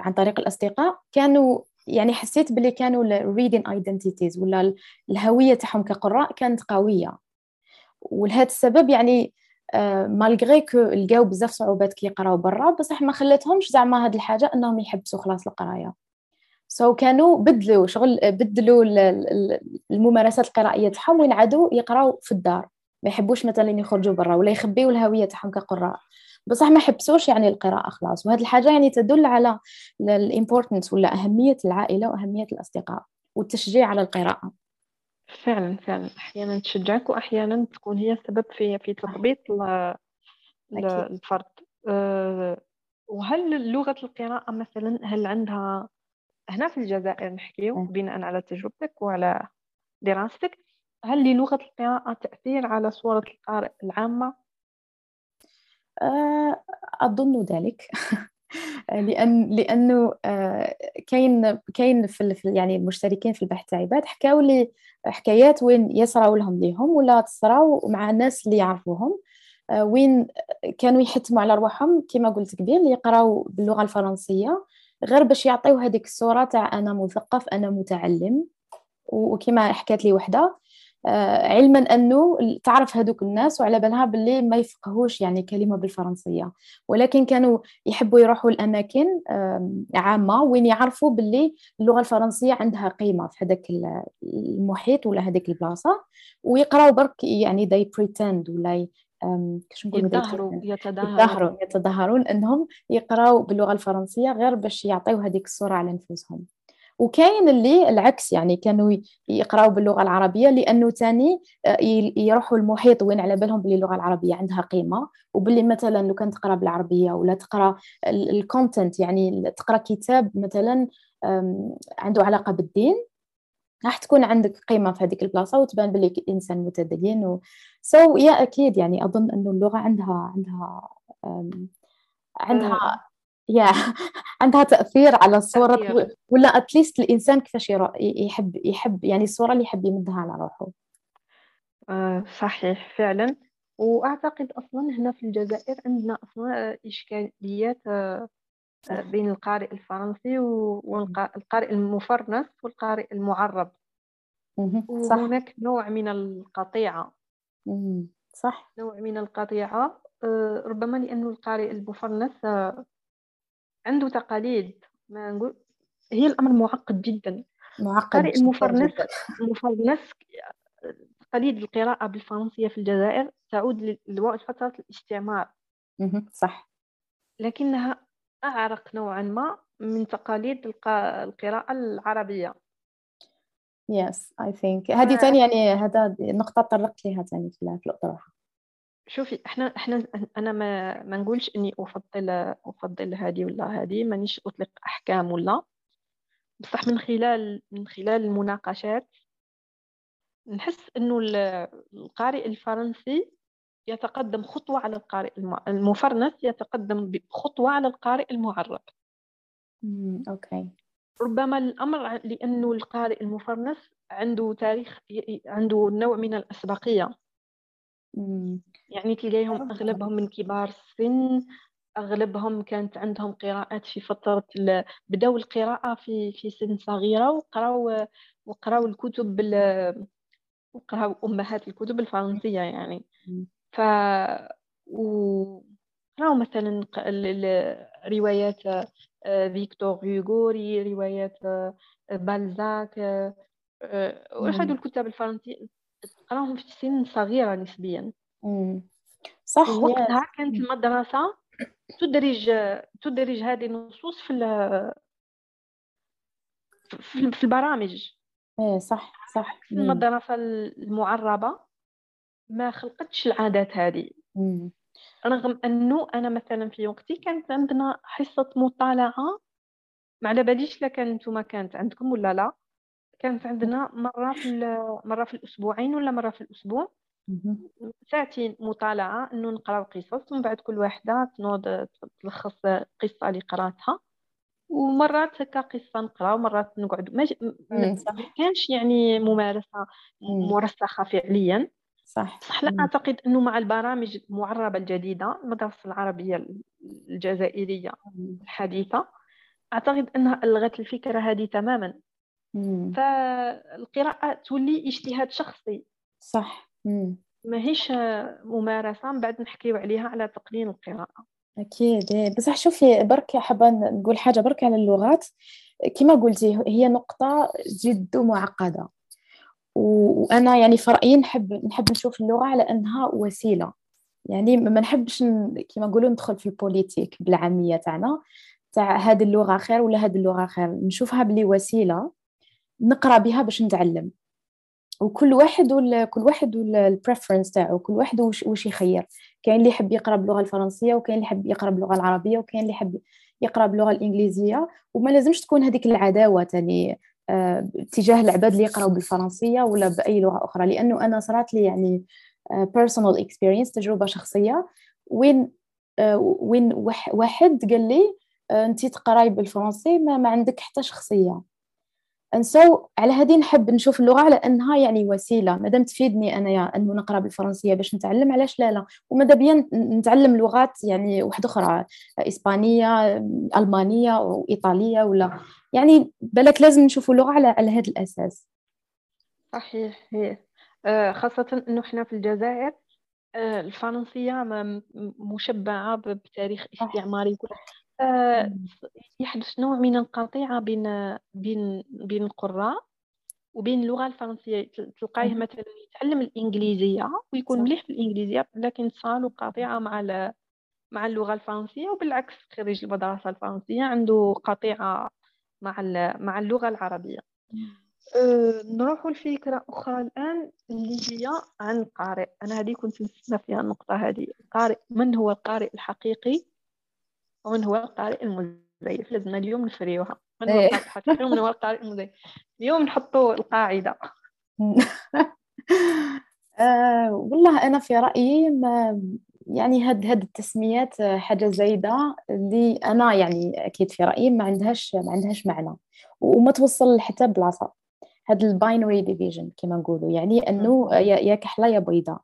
عن طريق الأصدقاء كانوا يعني حسيت بلي كانوا ال reading identities ولا الهوية تاعهم كقراء كانت قوية. ولهذا السبب يعني malgré que لقاو بزاف صعوبات كي يقراو برا بصح ما خلاتهمش زعما هاد الحاجة إنهم يحبسوا خلاص القراية. so so كانوا بدلوا شغل بدلوا الممارسات القرائية تاعهم وين عادوا يقراو في الدار. ما يحبوش مثلا يخرجوا برا ولا يخبيوا الهوية تاعهم كقراء. بصح ما حبسوش يعني القراءة خلاص. وهذه الحاجة يعني تدل على ال importance ولا أهمية العائلة وأهمية الأصدقاء والتشجيع على القراءة. فعلا فعلا. أحيانا تشجعك وأحيانا تكون هي السبب في في تثبيط الفرد. أه، وهل لغة القراءة مثلا هل عندها هنا في الجزائر نحكيو بناء على تجربتك وعلى دراستك. هل للغة القراءة تأثير على صورة القارئ العامة؟ آه، أظن ذلك. لأن لأنه آه، كاين كاين في يعني المشتركين في البحث تاعي بعد حكاو لي حكايات وين يصراو لهم ليهم ولا تصراو مع الناس اللي يعرفوهم. آه، وين كانوا يحتموا على رواحهم كما قلت قبيل يقراو باللغة الفرنسية. غير باش يعطيو هذيك الصورة تاع أنا مثقف أنا متعلم. وكما حكات لي وحدة. آه، علما أنه تعرف هذوك الناس وعلى بالها باللي ما يفقهوش يعني كلمة بالفرنسية. ولكن كانوا يحبوا يروحوا الأماكن عامة وين يعرفوا باللي اللغة الفرنسية عندها قيمة في هذاك المحيط ولا هذيك البلاصة. ويقراوا برك يعني they pretend ولا كيش نقولوا يتظاهروا يتظاهروا يتظاهرون إنهم يقراوا باللغة الفرنسية غير باش يعطيو هذيك الصورة على نفوسهم. وكاين اللي العكس يعني كانوا يقراوا باللغة العربية لأنه ثاني آه، يروحوا المحيط وين على بالهم باللي اللغة العربية عندها قيمة. وباللي مثلا لو كان تقرأ بالعربية ولا تقرأ ال content يعني تقرأ كتاب مثلا عنده علاقة بالدين راح تكون عندك قيمة في هذيك البلاصة وتبان باللي إنسان متدين و... so so, يا أكيد يعني أظن أنه اللغة عندها عندها عندها آه. يا عندها تأثير على الصورة تأثير. ولا at least الإنسان كيفاش يحب يحب يعني الصورة اللي يحب يمدها على روحه آه صحيح فعلا وأعتقد أصلا هنا في الجزائر عندنا أصلا إشكاليات آه، آه، بين القارئ الفرنسي والقارئ المفرنس والقارئ المعرب. صح. وهناك نوع من القطيعة. صح. نوع من القطيعة. آه، ربما لأن القارئ المفرنس عنده تقاليد. ما نقول هي الأمر معقد جدا. معقد قارئ المفرنس المفرنس تقاليد القراءة بالفرنسية في الجزائر تعود لفترة الاستعمار. صح. لكنها أعرق نوعا ما من تقاليد القراءة العربية. يس اي ثينك هذه ثاني يعني هذا نقطة طرقت لها ثاني في الأطروحة شوفي إحنا إحنا أنا ما ما نقولش إني أفضل أفضل هذه ولا هذه مانيش أطلق أحكام ولا. بصح من خلال من خلال المناقشات نحس إنه القارئ الفرنسي يتقدم خطوة على القارئ المفرنس يتقدم بخطوة على القارئ المعرب أوكي. ربما الأمر لأنه القارئ المفرنس عنده تاريخ عنده نوع من الأسبقية. يعني تلقاهم أغلبهم من كبار السن أغلبهم كانت عندهم قراءات في فترة بدأوا القراءة في في سن صغيرة وقرأوا وقرأوا الكتب بال وقرأوا أمهات الكتب الفرنسية يعني. ف و قراوا مثلا روايات آه، فيكتور هيغو روايات آه، بالزاك آه، وهذو الكتاب الفرنسيين. تقراهم في سن صغيرة نسبيا. صح وقتها كانت المدرسة تدرج تدرج هذه النصوص في في البرامج. إيه صح صح. المدرسة المعربة. ما خلقتش العادات هذه. رغم أنه أنا مثلا في وقتي كانت عندنا حصة مطالعة ما على باليش لا كان نتوما كانت عندكم ولا لا؟ كانت عندنا مرة في مرة في الأسبوعين ولا مرة في الأسبوع. ساعتين مطالعة إنه نقراو قصص ومن بعد كل واحدة تنوض تلخص قصة اللي قرأتها. ومرات هكا قصة نقرأ ومرات نقعد ما, ما كانش يعني ممارسة مرسخة فعليا. صح. صح لا أعتقد أنه مع البرامج المعربة الجديدة المدرسة العربية الجزائرية الحديثة أعتقد أنها ألغت الفكرة هذه تماما. فالقراءة تولي اجتهاد شخصي. صح. ماهيش ممارسة من بعد نحكيو عليها على تقنين القراءة. أكيد إيه. بصح شوفي برك حابة نقول حاجة برك على اللغات. كما قلتي هي نقطة جد معقدة. وأنا يعني في رأيي نحب نحب نشوف اللغة على أنها وسيلة. يعني ما نحبش كما نقولوا ندخل في ال politique بالعامية تاعنا تاع هذه اللغة خير ولا هذه اللغة خير. نشوفها بلي وسيلة نقرأ بها باش نتعلم. وكل واحد. كل واحد وال preference تاعو كل واحد وش, وش يخير. كاين اللي يحب يقرأ باللغة الفرنسية وكاين اللي يحب يقرأ باللغة العربية وكاين اللي يحب يقرأ باللغة الإنجليزية. وما لازمش تكون هذيك العداوة تاني تجاه العباد اللي يقراو بالفرنسية ولا بأي لغة أخرى؟ لأنه أنا صرات لي يعني personal آه، experience تجربة شخصية. وين آه، وين واحد قال لي انت تقراي بالفرنسي ما, ما عندك حتى شخصية. So على هذه نحب نشوف اللغة على انها يعني وسيلة. مادام تفيدني انايا انه نقرأ بالفرنسية باش نتعلم علاش لا لا. وماذا بيا نتعلم لغات يعني واحدة أخرى إسبانية ألمانية وايطاليه ولا يعني بالك لازم نشوف اللغة على على هذا الأساس. صحيح هي. آه، خاصة إنه إحنا في الجزائر آه، الفرنسية مشبعة بتاريخ استعماري آه، يحدث نوع من القطيعة بين بين بين القراء وبين اللغة الفرنسية. تلقايه مثلا يتعلم الإنجليزية ويكون مليح في الإنجليزية لكن صار قطيعة مع مع اللغة الفرنسية وبالعكس خريج المدرسة الفرنسية عنده قطيعة مع مع اللغة العربية. أه نروح لفكرة أخرى الآن اللي هي عن القارئ أنا هذه كنت نستنى فيها النقطة هذه. القارئ من هو القارئ الحقيقي؟ ومن هو القارئ المزيف؟ لازمنا اليوم نفريوها. من هو إيه. القارئ الحقيقي ومن هو القارئ المزيف؟ اليوم نحطوا القاعدة. أه والله أنا في رأيي ما يعني هاد هاد التسميات حاجة زايدة اللي أنا يعني أكيد في رأيي ما عندهاش ما عندهاش معنى وما توصل حتى بلاصة. هاد ال binary division كما نقولوا يعني أنه يا كحلة يا بيضاء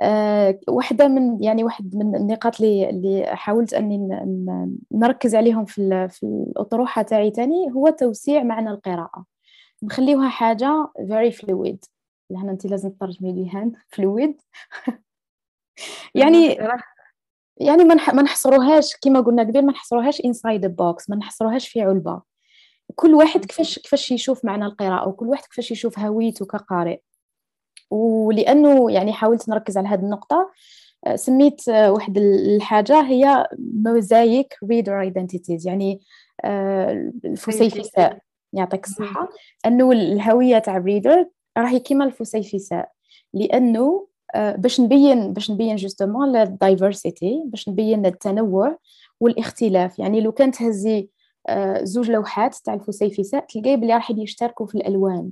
أه واحدة من يعني واحد من النقاط اللي اللي حاولت أني نركز عليهم في في الأطروحة تاعي تاني هو توسيع معنى القراءة. نخليوها حاجة very fluid. لهنا انت لازم تترجمي لي هان fluid. يعني يعني ما نحصروهاش كما قلنا قبل ما نحصروهاش the box ما نحصروهاش في علبة. كل واحد كيفاش كيفاش يشوف معنى القراءة وكل واحد كيفاش يشوف هويته كقارئ. ولأنه يعني حاولت نركز على هذه النقطة آه، سميت آه، واحد الحاجة هي mosaic reader identities يعني آه، الفسيفساء يعطيك الصحة. أنه الهوية تاع ال reader راهي كيما الفسيفساء لأنه باش نبين باش نبين justement ال diversity باش نبين التنوع والاختلاف. يعني لو كانت هزي زوج لوحات تاع الفسيفساء تلقاي بلي راح يشتركوا في الألوان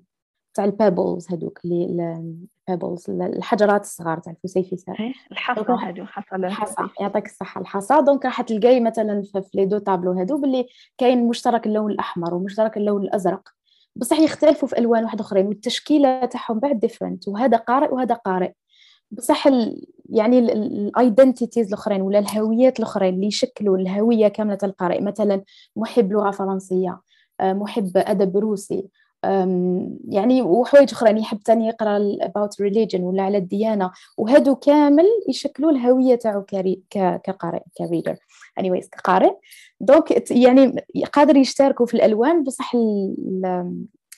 تاع ال pebbles هذوك اللي ال pebbles الحجرات الصغار تاع الفسيفساء. الحصى هادو الحصى يعطيك الصحة. الحصى donc راح تلقاي مثلا في les deux tableaux هادو باللي كاين مشترك اللون الأحمر ومشترك اللون الأزرق. بصح يختلفوا في ألوان واحدة أخرين والتشكيلة تاعهم بعد different وهذا قارئ وهذا قارئ. بصح ال يعني ال identities الأخرين ولا الهويات الأخرين اللي يشكلوا الهوية كاملة القارئ. مثلا محب لغة فرنسية آه، محب أدب روسي يعني وحوايج أخرى يعني يحب ثاني يقرأ about religion ولا على الديانة. وهادو كامل يشكلوا الهوية تاعو كقارئ ك reader anyways كقارئ. donc يعني قادر يشتركوا في الألوان. بصح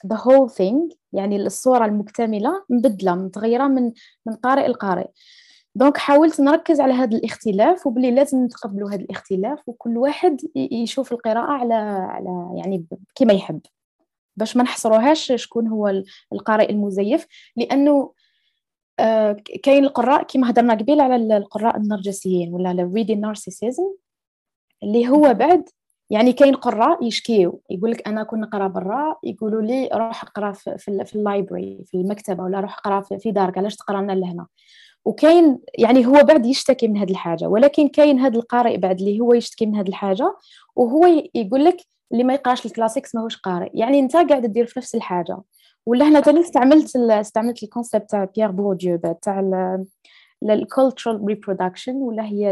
the whole thing يعني الصورة المكتملة مبدلة متغيرة من من قارئ لقارئ. donc حاولت نركز على هذا الاختلاف وبلي لازم نتقبلوا هذا الاختلاف وكل واحد يشوف القراءة على على يعني كما يحب. باش ما نحصروهاش شكون هو القارئ المزيف لأنه آه، كاين القراء كما هضرنا قبيل على القراء النرجسيين ولا على ال reading narcissism اللي هو بعد يعني كاين قراء يشكيو يقول لك أنا كنت نقرأ برا يقولوا لي روح اقرأ في, في, ال library في المكتبة ولا روح اقرأ في دارك علاش تقرأ لنا لهنا؟ وكاين يعني هو بعد يشتكي من هذه الحاجة ولكن كاين هذا القارئ بعد اللي هو يشتكي من هذه الحاجة وهو يقول لك اللي ما يقراش ال classics ماهوش قارئ. يعني أنت قاعد دير في نفس الحاجة. ولا هنا تاني استعملت استعملت ال concept تاع بيير بورديو تاع ال cultural reproduction ولا هي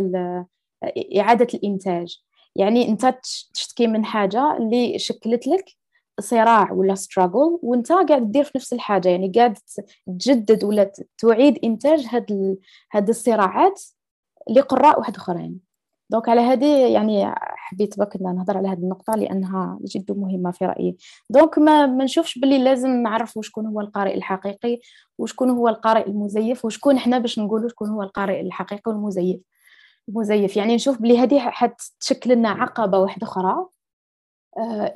إعادة الإنتاج. يعني انت تشتكي من حاجة اللي شكلت لك صراع ولا struggle وانت قاعد دير في نفس الحاجة. يعني قاعد تجدد ولا تعيد إنتاج هاد هاد الصراعات لقراء واحد آخرين. donc على هذه يعني حبيت بك نهضر على هذه النقطة لأنها جد مهمة في رأيي. دونك ما, ما نشوفش باللي لازم نعرف شكون هو القارئ الحقيقي وشكون هو القارئ المزيف وشكون إحنا باش نقولوا شكون هو القارئ الحقيقي والمزيف. المزيف يعني نشوف بلي هذه حتشكل لنا عقبة واحدة أخرى.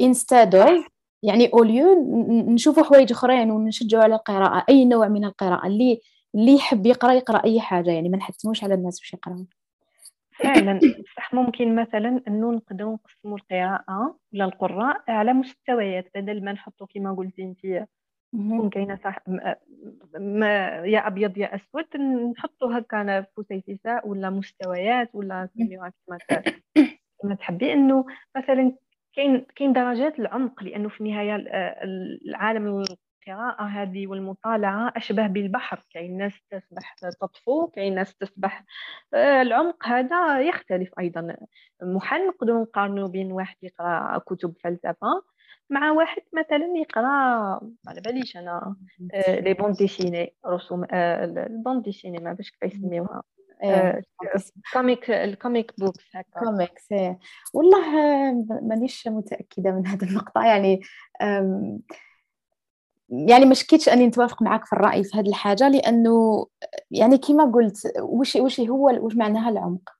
انستاد uh, يعني اوليو نشوفوا حوايج أخرين ونشجعوا على القراءة. أي نوع من القراءة. اللي اللي يحب يقرأ يقرأ أي حاجة. يعني ما نحتموش على الناس باش يقراو. فعلا. صح ممكن مثلا إنه نقدروا نقسموا القراءة ولا القراء على مستويات بدل ما نحطوا كما قلتي انت تكون كاينة صح ما يا أبيض يا أسود نحطوا هكا فسيفساء ولا مستويات ولا سميوها كما تحبي. إنه مثلا كاين كاين درجات العمق لأنه في النهاية العالم القراءة هذه والمطالعة أشبه بالبحر. كاين ناس تسبح تطفو كاين ناس تسبح آه، العمق هذا يختلف أيضا. محال نقدروا نقارنوا بين واحد يقرأ كتب فلسفة مع واحد مثلا يقرا على باليش أنا آه، les bandes dessinées رسوم آه، ال bandes dessinées ما باش كيف يسميوها comic ال comic books هكا. كوميكس والله مانيش متأكدة من هذه النقطة. يعني يعني ما شكيتش أني نتوافق معك في الرأي في هذه الحاجة لأنه يعني كما قلت وش وش هو وش معناها العمق؟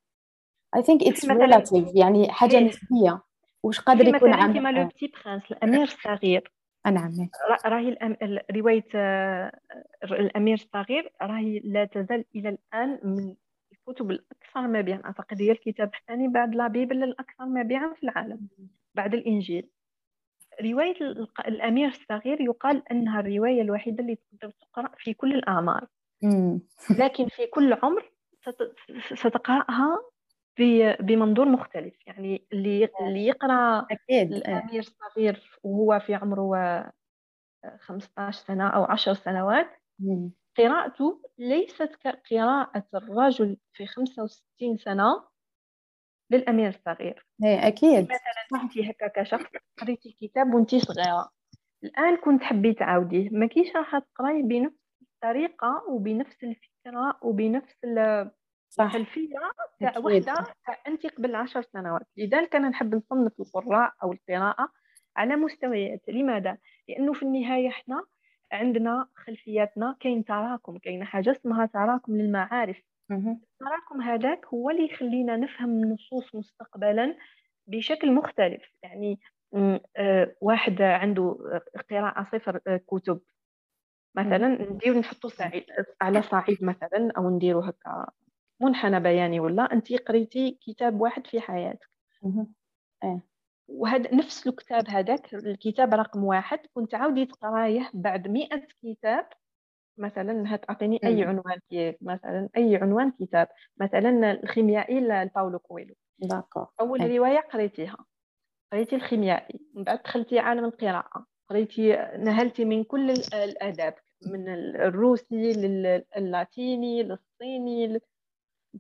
I think it's relative يعني حاجة إيه. نسبية. وش قادر يكون عمق كما لو Petit Prince الأمير الصغير. نعم راهي رواية آه، الأمير الصغير راهي لا تزال إلى الآن من الكتب الأكثر مبيعا. أعتقد هي الكتاب الثاني بعد la Bible الأكثر مبيعا في العالم بعد الإنجيل. رواية الأمير الصغير يقال أنها الرواية الوحيدة اللي تقدر تقرأ في كل الأعمار. لكن في كل عمر ستقرأها بمنظور مختلف. يعني اللي اللي يقرأ أكيد. الأمير الصغير وهو في عمره 15 سنة أو 10 سنوات قراءته ليست كقراءة الرجل في 65 سنة للأمير الصغير. إيه أكيد. مثلا انت هكا كشخص قريتي كتاب وانت صغيرة الآن كنت حبيتي تعاوديه ما كيش راح تقراي بنفس الطريقة وبنفس الفكرة وبنفس الخلفية تاع وحده انت قبل عشر سنوات لذلك أنا نحب نصنف القراء أو القراءة على مستويات. لماذا؟ لأنه في النهاية إحنا عندنا خلفياتنا كاين تراكم كاين حاجة اسمها تراكم للمعارف. التراكم هذاك هو اللي يخلينا نفهم النصوص مستقبلا بشكل مختلف. يعني آه، واحد عنده قراءة صفر آه، كتب. مثلا ندير نحطو على صعيد مثلا أو نديرو هكا منحنى بياني ولا أنت قريتي كتاب واحد في حياتك. آه وهذا نفس الكتاب هذاك الكتاب رقم واحد. كنت عاودي تقرايه بعد مئة كتاب. مثلا هتعطيني أي عنوان مثلا أي عنوان كتاب. مثلا الخيميائي لباولو كويلو. أول رواية قريتيها. قريتي الخيميائي. من بعد دخلتي عالم القراءة. قريتي نهلتي من كل الاداب من الروسي للاتيني للصيني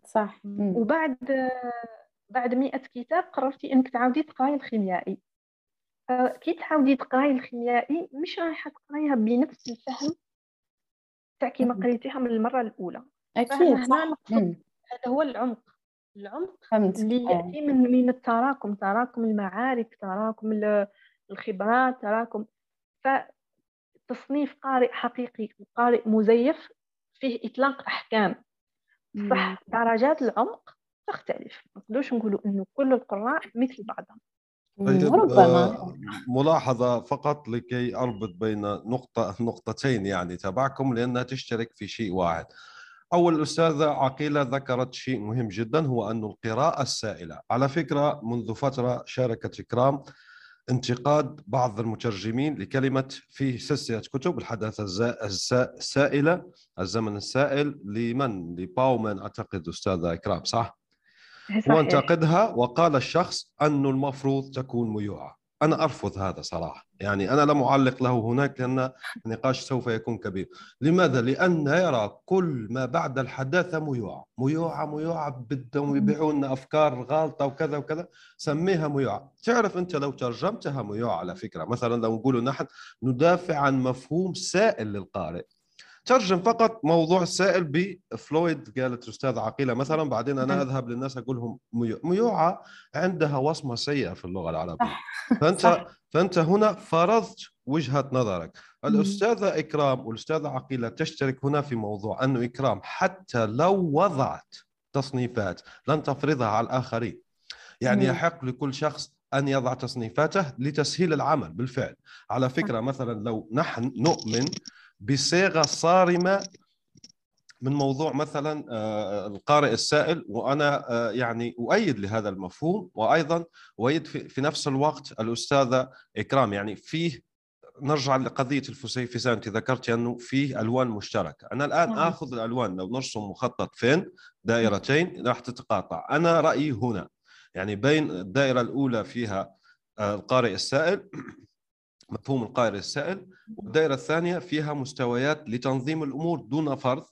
صح. وبعد بعد مئة كتاب قررتي إنك تعاودي تقراي الخيميائي. كي تعاودي تقراي الخيميائي مش رايحة تقرايها بنفس الفهم تاع كيما قريتيها من المرة الأولى. أكيد صح. هذا هو العمق. العمق فهمت. اللي. يأتي من من التراكم تراكم المعارف تراكم الخبرات تراكم. فتصنيف قارئ حقيقي وقارئ مزيف فيه إطلاق أحكام. صح درجات العمق تختلف. ما نقدرش نقولوا إنه كل القراء مثل بعضهم. طيب ربما. آه، ملاحظة فقط لكي أربط بين نقطة نقطتين يعني تبعكم لأنها تشترك في شيء واحد. أول الأستاذة عقيلة ذكرت شيء مهم جدا هو أن القراءة السائلة. على فكرة منذ فترة شاركت إكرام انتقاد بعض المترجمين لكلمة في سلسلة كتب الحداثة السائلة الزمن السائل لمن لباومان أعتقد أستاذة إكرام صح؟ صحيح. وانتقدها وقال الشخص أنه المفروض تكون ميوعة أنا أرفض هذا صراحة. يعني أنا لم اعلق له هناك لأن النقاش سوف يكون كبير. لماذا؟ لأن يرى كل ما بعد الحداثة ميوعة. ميوعة ميوعة بدهم يبيعون أفكار غلطه وكذا وكذا. سميها ميوعة. تعرف أنت لو ترجمتها ميوعة على فكرة. مثلا لو نقول نحن ندافع عن مفهوم سائل للقارئ. ترجم فقط موضوع السائل بفلويد قالت الأستاذ عقيلة مثلا. بعدين أنا أذهب للناس أقول لهم ميوعة عندها وصمة سيئة في اللغة العربية. فأنت فأنت هنا فرضت وجهة نظرك. الأستاذة إكرام والأستاذة عقيلة تشترك هنا في موضوع انه إكرام حتى لو وضعت تصنيفات لن تفرضها على الآخرين. يعني يحق لكل شخص أن يضع تصنيفاته لتسهيل العمل بالفعل. على فكرة مثلا لو نحن نؤمن بصيغة صارمة من موضوع مثلا آه، القارئ السائل وأنا آه، يعني أؤيد لهذا المفهوم وأيضا أؤيد في نفس الوقت الأستاذة إكرام. يعني فيه نرجع لقضية الفسيفساء انت ذكرت أنه فيه ألوان مشتركة. أنا الآن نعم. آخذ الألوان لو نرسم مخطط فين دائرتين راح تتقاطع. أنا رأيي هنا يعني بين الدائرة الأولى فيها آه، القارئ السائل مفهوم القارئ السائل والدائرة الثانية فيها مستويات لتنظيم الأمور دون فرض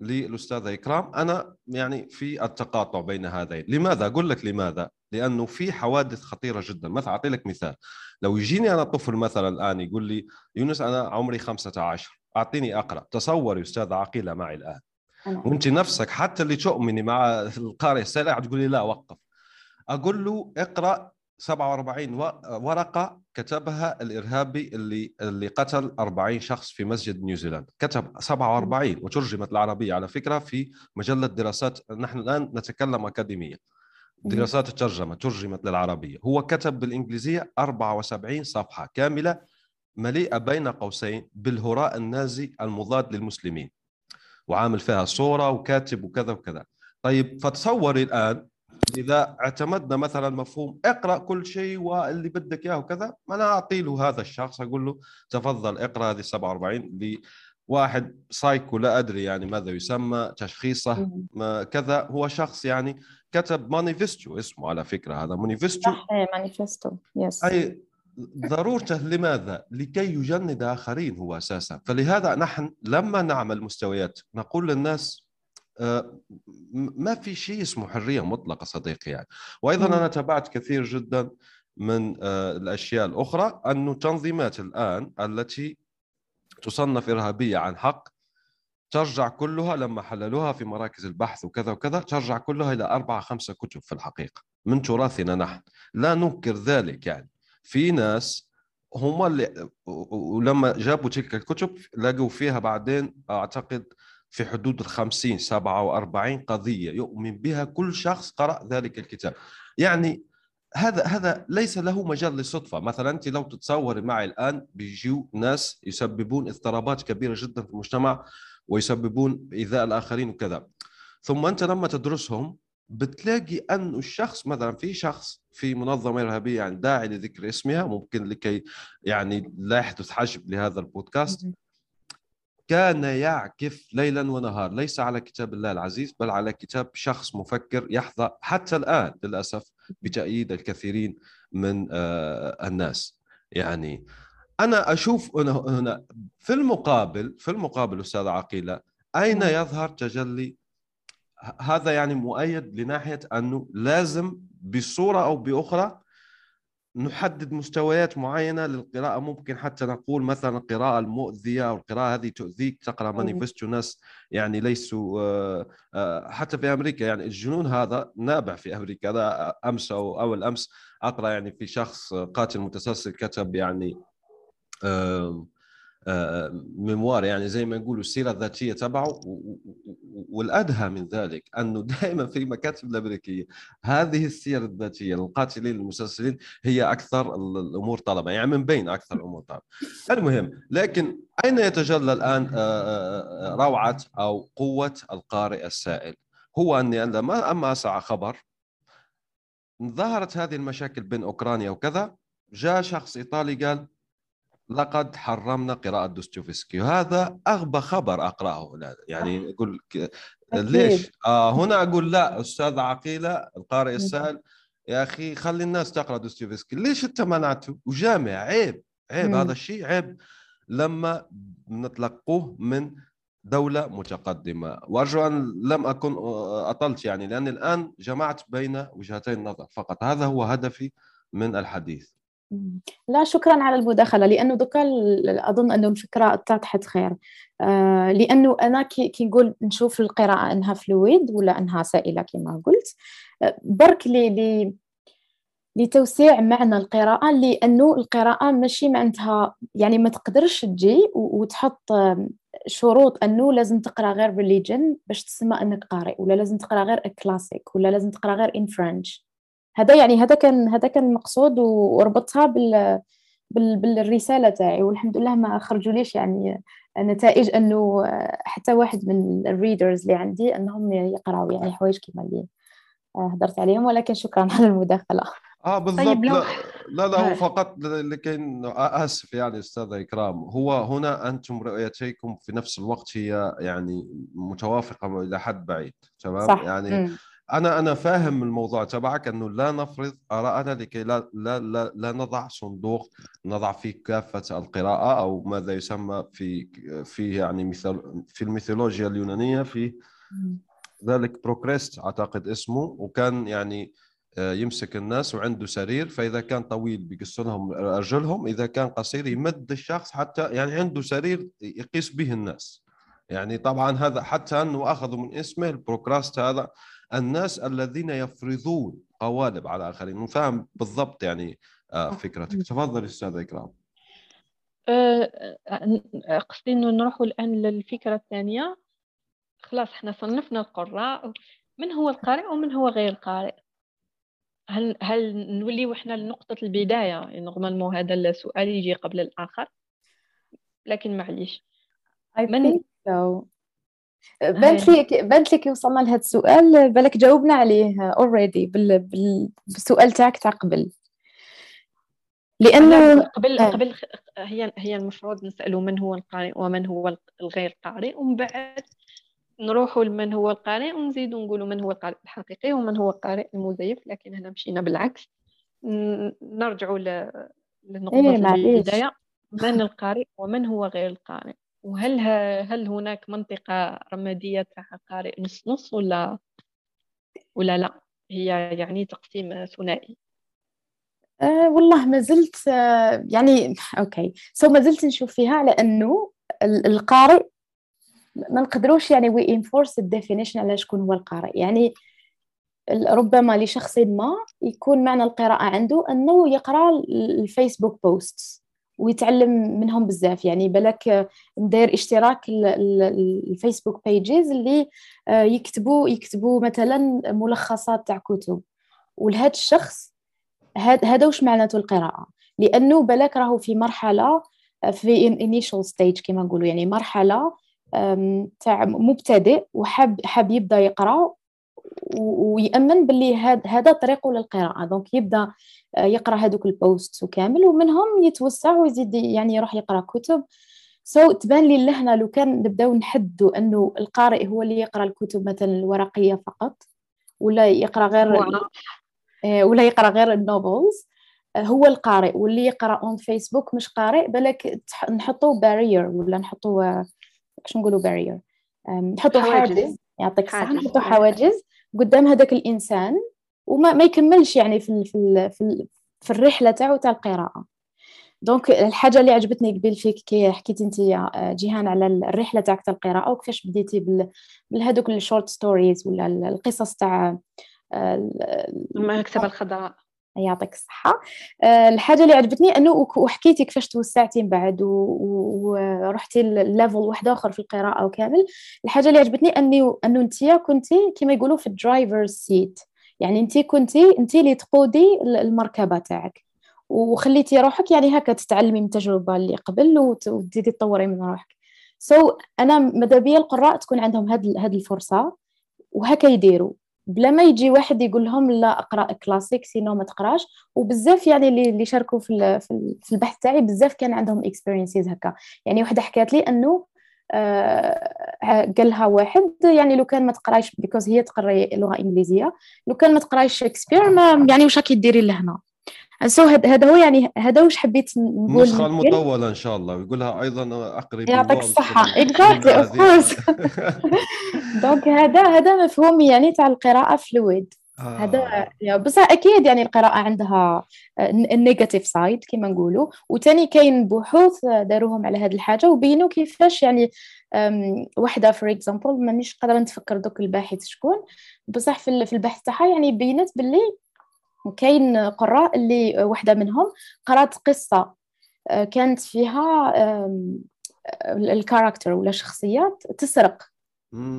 للأستاذة إكرام. أنا يعني في التقاطع بين هذين. لماذا؟ أقول لك لماذا؟ لأنه في حوادث خطيرة جدا. مثلا أعطي لك مثال. لو يجيني أنا طفل مثلا الآن يقول لي يونس أنا عمري 15 أعطيني أقرأ. تصور أستاذة عقيلة معي الآن. وأنت نفسك حتى اللي تؤمني مع القارئ السائل تقول لي لا وقف. أقول له اقرأ 47 ورقة كتبها الإرهابي اللي اللي قتل 40 شخص في مسجد نيوزيلندا كتب 47 وترجمت العربية على فكرة في مجلة دراسات نحن الآن نتكلم أكاديمية. دراسات الترجمة ترجمت للعربية. هو كتب بالإنجليزية 74 صفحة كاملة مليئة بين قوسين بالهراء النازي المضاد للمسلمين وعامل فيها صورة وكاتب وكذا وكذا. طيب فتصوري الآن إذا اعتمدنا مثلا مفهوم اقرأ كل شيء واللي بدك إياه وكذا أنا أعطي له هذا الشخص أقول له تفضل اقرأ هذه 47 لواحد سايكو لا أدري يعني ماذا يسمى تشخيصه ما كذا. هو شخص يعني كتب مانيفستو اسمه على فكرة هذا مانيفستو. صح manifesto yes أي ضرورته لماذا؟ لكي يجند آخرين هو أساسا، فلهذا نحن لما نعمل مستويات نقول للناس ما في شيء اسمه حرية مطلقة صديقي يعني. وأيضا أنا تابعت كثير جدا من آه، الأشياء الأخرى انه تنظيمات الآن التي تصنف إرهابية عن حق ترجع كلها لما حللوها في مراكز البحث وكذا وكذا ترجع كلها إلى أربعة خمسة كتب في الحقيقة من تراثنا نحن. لا ننكر ذلك يعني. في ناس هم اللي ولما جابوا تلك الكتب لقوا فيها بعدين أعتقد في حدود الخمسين سبعة وأربعين قضية يؤمن بها كل شخص قرأ ذلك الكتاب. يعني هذا هذا ليس له مجال للصدفة، مثلا أنت لو تتصوري معي الآن بيجوا ناس يسببون اضطرابات كبيرة جدا في المجتمع ويسببون إيذاء الآخرين وكذا. ثم أنت لما تدرسهم بتلاقي أن الشخص مثلا في شخص في منظمة إرهابية يعني داعي لذكر اسمها ممكن لكي يعني لا يحدث حجب لهذا البودكاست. كان يعكف ليلا ونهار ليس على كتاب الله العزيز بل على كتاب شخص مفكر يحظى حتى الآن للأسف بتأييد الكثيرين من آه، الناس. يعني أنا أشوف هنا في المقابل في المقابل أستاذ عقيلة أين نعم. يظهر تجلي؟ هذا يعني مؤيد لناحية أنه لازم بصورة أو بأخرى نحدد مستويات معينة للقراءة. ممكن حتى نقول مثلا القراءة المؤذية أو القراءة هذه تؤذيك تقرأ مانيفستو ناس يعني ليسوا آه، آه، حتى في أمريكا يعني الجنون هذا نابع في أمريكا. هذا أمس أو أول أمس أقرأ يعني في شخص قاتل متسلسل كتب يعني ميموار يعني زي ما نقولوا السيرة الذاتية تبعه والأدهى من ذلك أنه دائما في المكاتب الأمريكية هذه السير الذاتية للقاتلين المسلسلين هي أكثر الأمور طلبا يعني من بين أكثر الأمور طلبا المهم لكن أين يتجلى الآن روعة أو قوة القارئ السائل؟ هو أني عندما أما اسعى خبر ظهرت هذه المشاكل بين أوكرانيا وكذا جاء شخص إيطالي قال لقد حرمنا قراءة دوستويفسكي. وهذا أغبى خبر أقرأه يعني أقول ليش؟ آه هنا أقول لا أستاذ عقيلة القارئ السائل يا أخي خلي الناس تقرأ دوستويفسكي. ليش أنت منعته وجامع عيب عيب. هذا الشيء عيب. لما نتلقوه من دولة متقدمة. وأرجو أن لم أكن أطلت يعني لأن الآن جمعت بين وجهتي النظر فقط هذا هو هدفي من الحديث. لا شكرا على المداخلة لأنه دوكا ال- أظن أنه الفكرة اتضحت خير. آه لأنه أنا كي, نقول نشوف القراءة أنها فلويد ولا أنها سائلة كما قلت. آه، برك لي لي لتوسيع معنى القراءة لأنه القراءة ماشي معناتها يعني ما تقدرش تجي وتحط آم، شروط أنه لازم تقرأ غير ب religion باش تسمى أنك قارئ ولا لازم تقرأ غير كلاسيك ولا لازم تقرأ غير in French هذا يعني هذا كان هذا كان المقصود و- وربطها بال بال بالرسالة تاعي. والحمد لله ما خرجوا ليش يعني نتائج أنه حتى واحد من ال readers اللي عندي أنهم يقرأوا يعني حوايج كيما اللي هدرت عليهم. ولكن شكرا على المداخلة. آه بالضبط. طيب لو- لا لا, لا هو. فقط لكي أسف يعني أستاذ إكرام. هو هنا أنتم رؤيتيكم في نفس الوقت هي يعني متوافقة إلى حد بعيد تمام؟ صح. يعني مم. أنا أنا فاهم الموضوع تبعك إنه لا نفرض ارائنا لكي لا لا لا, لا نضع صندوق نضع فيه كافة القراءة أو ماذا يسمى في في يعني مثال في الميثولوجيا اليونانية في. ذلك بروكريست أعتقد اسمه وكان يعني آه، يمسك الناس وعنده سرير فإذا كان طويل بيقص لهم أرجلهم إذا كان قصير يمد الشخص حتى يعني عنده سرير يقيس به الناس يعني طبعا هذا حتى أنه أخذوا من اسمه البروكراست هذا الناس الذين يفرضون قوالب على اخرين فاهم بالضبط يعني آه، فكرتك. تفضل أستاذ إكرام. آه، آه، قصدي إنه نروحوا الآن للفكرة الثانية. خلاص إحنا صنفنا القراء. من هو القارئ ومن هو غير القارئ هل هل نوليو إحنا لنقطة البداية؟ يعني normalement هذا السؤال يجي قبل الآخر لكن معليش. I من- think so. بانت لي بانت لي كي وصلنا لهذا السؤال بالك جاوبنا عليه already بال... بال... بالسؤال تاعك تاع قبل لأنه أنا قبل آه. قبل هي هي المفروض نسألوا من هو القارئ ومن هو الغير قارئ ومن بعد نروحوا لمن هو القارئ ونزيدوا نقولوا من هو القارئ الحقيقي ومن هو القارئ المزيف لكن هنا مشينا بالعكس نرجعوا ل- لنقطة إيه، معليش. البداية من القارئ ومن هو غير القارئ وهل هل هناك منطقة رمادية تاع قارئ نص نص ولا ولا لا؟ هي يعني تقسيم ثنائي. آه والله ما زلت آه يعني okay. so ما زلت نشوف فيها على انه ال- القارئ ما نقدروش يعني we enforce ال definition على شكون هو القارئ. يعني ربما لشخص ما يكون معنى القراءة عنده أنه يقرأ ال- ال Facebook posts ويتعلم منهم بزاف. يعني بالك مداير اشتراك ال- ال- ال- ال Facebook pages اللي آه، يكتبوا يكتبوا مثلا ملخصات تاع كتب. ولهذا الشخص هذا وش معناته القراءة؟ لأنه بالك راهو في مرحلة آه، في initial stage كما نقولوا يعني مرحلة آم، تاع مبتدئ وحاب حاب يبدأ يقرأ و- ويأمن باللي هذا طريقه للقراءة. donc يبدأ آه، يقرأ هذوك ال post وكامل ومنهم يتوسع ويزيد يعني يروح يقرأ كتب. so, تبان لي لهنا لو كان نبداو نحدوا أنه القارئ هو اللي يقرأ الكتب مثلا الورقية فقط ولا يقرأ غير آه، ولا يقرأ غير ال novels آه، هو القارئ واللي يقرأ on Facebook مش قارئ بالك نحطوا barrier ولا نحطوا كش نقولوا barrier نحطوا حواجز. حاجز. يعطيك حاجز. نحطوا حواجز. قدام هذاك الإنسان وما ما يكملش يعني في في في, في الرحلة تاعو تاع القراءة. donc الحاجة اللي عجبتني قبل فيك كي حكيتي انت يا جيهان على الرحلة تاعك تاع القراءة وكيفاش بديتي بهذوك ال short stories ولا القصص تاع آه، ال- المكتبة الخضراء. يعطيك الصحة. آه، الحاجة اللي عجبتني أنه وحكيتي كيفاش توسعتي من بعد ورحتي ال level واحد آخر في القراءة وكامل الحاجة اللي عجبتني أني أنه أنتيا كنتي كما يقولوا في ال driver's seat يعني أنتي كنتي أنتي اللي تقودي ال- المركبة تاعك. وخليتي روحك يعني هكا تتعلمي من التجربة اللي قبل وت- وتزيدي تطوري من روحك. so, أنا ماذا بيا القراء تكون عندهم هاد هاد الفرصة. وهكا يديروا. بلا ما يجي واحد يقول لهم لا اقرأ classic sinon ما تقراش. وبزاف يعني اللي شاركوا في في ال- في البحث تاعي بزاف كان عندهم experiences هكا. يعني وحدة حكات لي إنه آه، قال لها واحد يعني لو كان ما تقرايش because هي تقري لغة إنجليزية لو كان ما تقرايش شكسبير ما يعني واش راكي ديري لهنا؟ so هذا هو يعني هذا واش حبيت نقول النسخة المطولة إن شاء الله. ويقولها أيضا أقرب يعطيك الصحة. exactly of course donc هذا هذا مفهوم يعني تاع القراءة fluid هذا آه. بصح أكيد يعني القراءة عندها ال negative side كما نقولوا. وثاني كاين بحوث داروهم على هذه الحاجة وبينوا كيفاش يعني وحدة for example مانيش قادرة نتفكر دوك الباحث شكون. بصح في البحث تاعها يعني بينت باللي كاين قراء اللي وحدة منهم قرات قصة آه، كانت فيها ال character ولا شخصيات تسرق.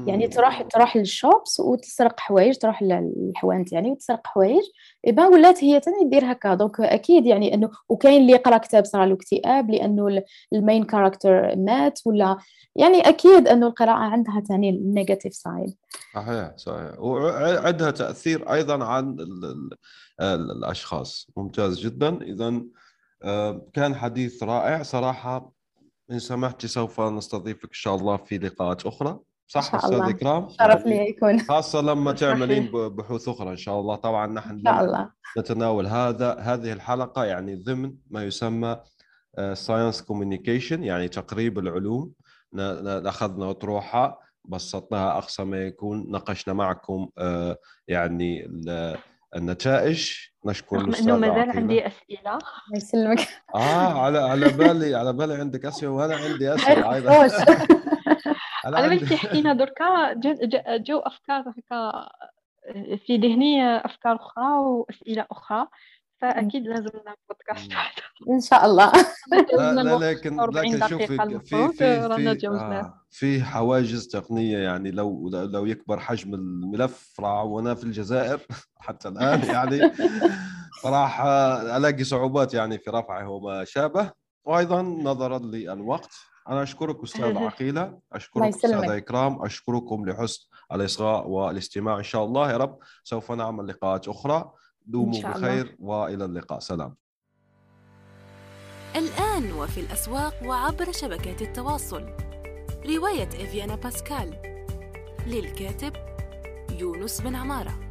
يعني تروح تروح لل shops وتسرق حوايج تروح للحوانت يعني وتسرق حوايج. ايبا ولات هي تاني دير هكا. donc أكيد يعني انه وكاين اللي يقرأ كتاب صار له اكتئاب لأنه ال main character مات ولا يعني أكيد إنه القراءة عندها تاني ال negative side صحيح صحيح. وعندها تأثير أيضا عن الأشخاص. ممتاز جدا. اذا آه، كان حديث رائع. صراحة إن سمحتي سوف نستضيفك إن شاء الله في لقاءات أخرى. صح أستاذ إكرام؟ شرف لي يكون. خاصة لما تعملين بحوث أخرى إن شاء الله طبعا نحن إن شاء الله. نتناول هذا هذه الحلقة يعني ضمن ما يسمى science آه، communication يعني تقريب العلوم. أخذنا أطروحة بسطناها أقصى ما يكون. ناقشنا معكم آه، يعني النتائج. نشكر الاستاذ إنه مازال عندي أسئلة. الله يسلمك. آه على على بالي على بالي عندك أسئلة وأنا عندي أسئلة أيضا. على بالي تحكينا دركا جو أفكار هكا في ذهني أفكار أخرى وأسئلة أخرى فأكيد لازم نعمل بودكاست إن شاء الله. لا, لا لكن لكن شوفي في في في, آه في حواجز تقنية يعني لو لو يكبر حجم الملف راح وأنا في الجزائر حتى الآن يعني. راح ألاقي صعوبات يعني في رفعه وما شابه وأيضا نظرا للوقت. أنا أشكرك أستاذ عقيلة أشكرك أستاذ إكرام أشكركم لحسن الإصغاء والاستماع. إن شاء الله يا رب سوف نعمل لقاءات أخرى. دوموا بخير وإلى اللقاء. سلام. الآن وفي الأسواق وعبر شبكات التواصل. رواية إفيانا باسكال للكاتب يونس بن عمارة.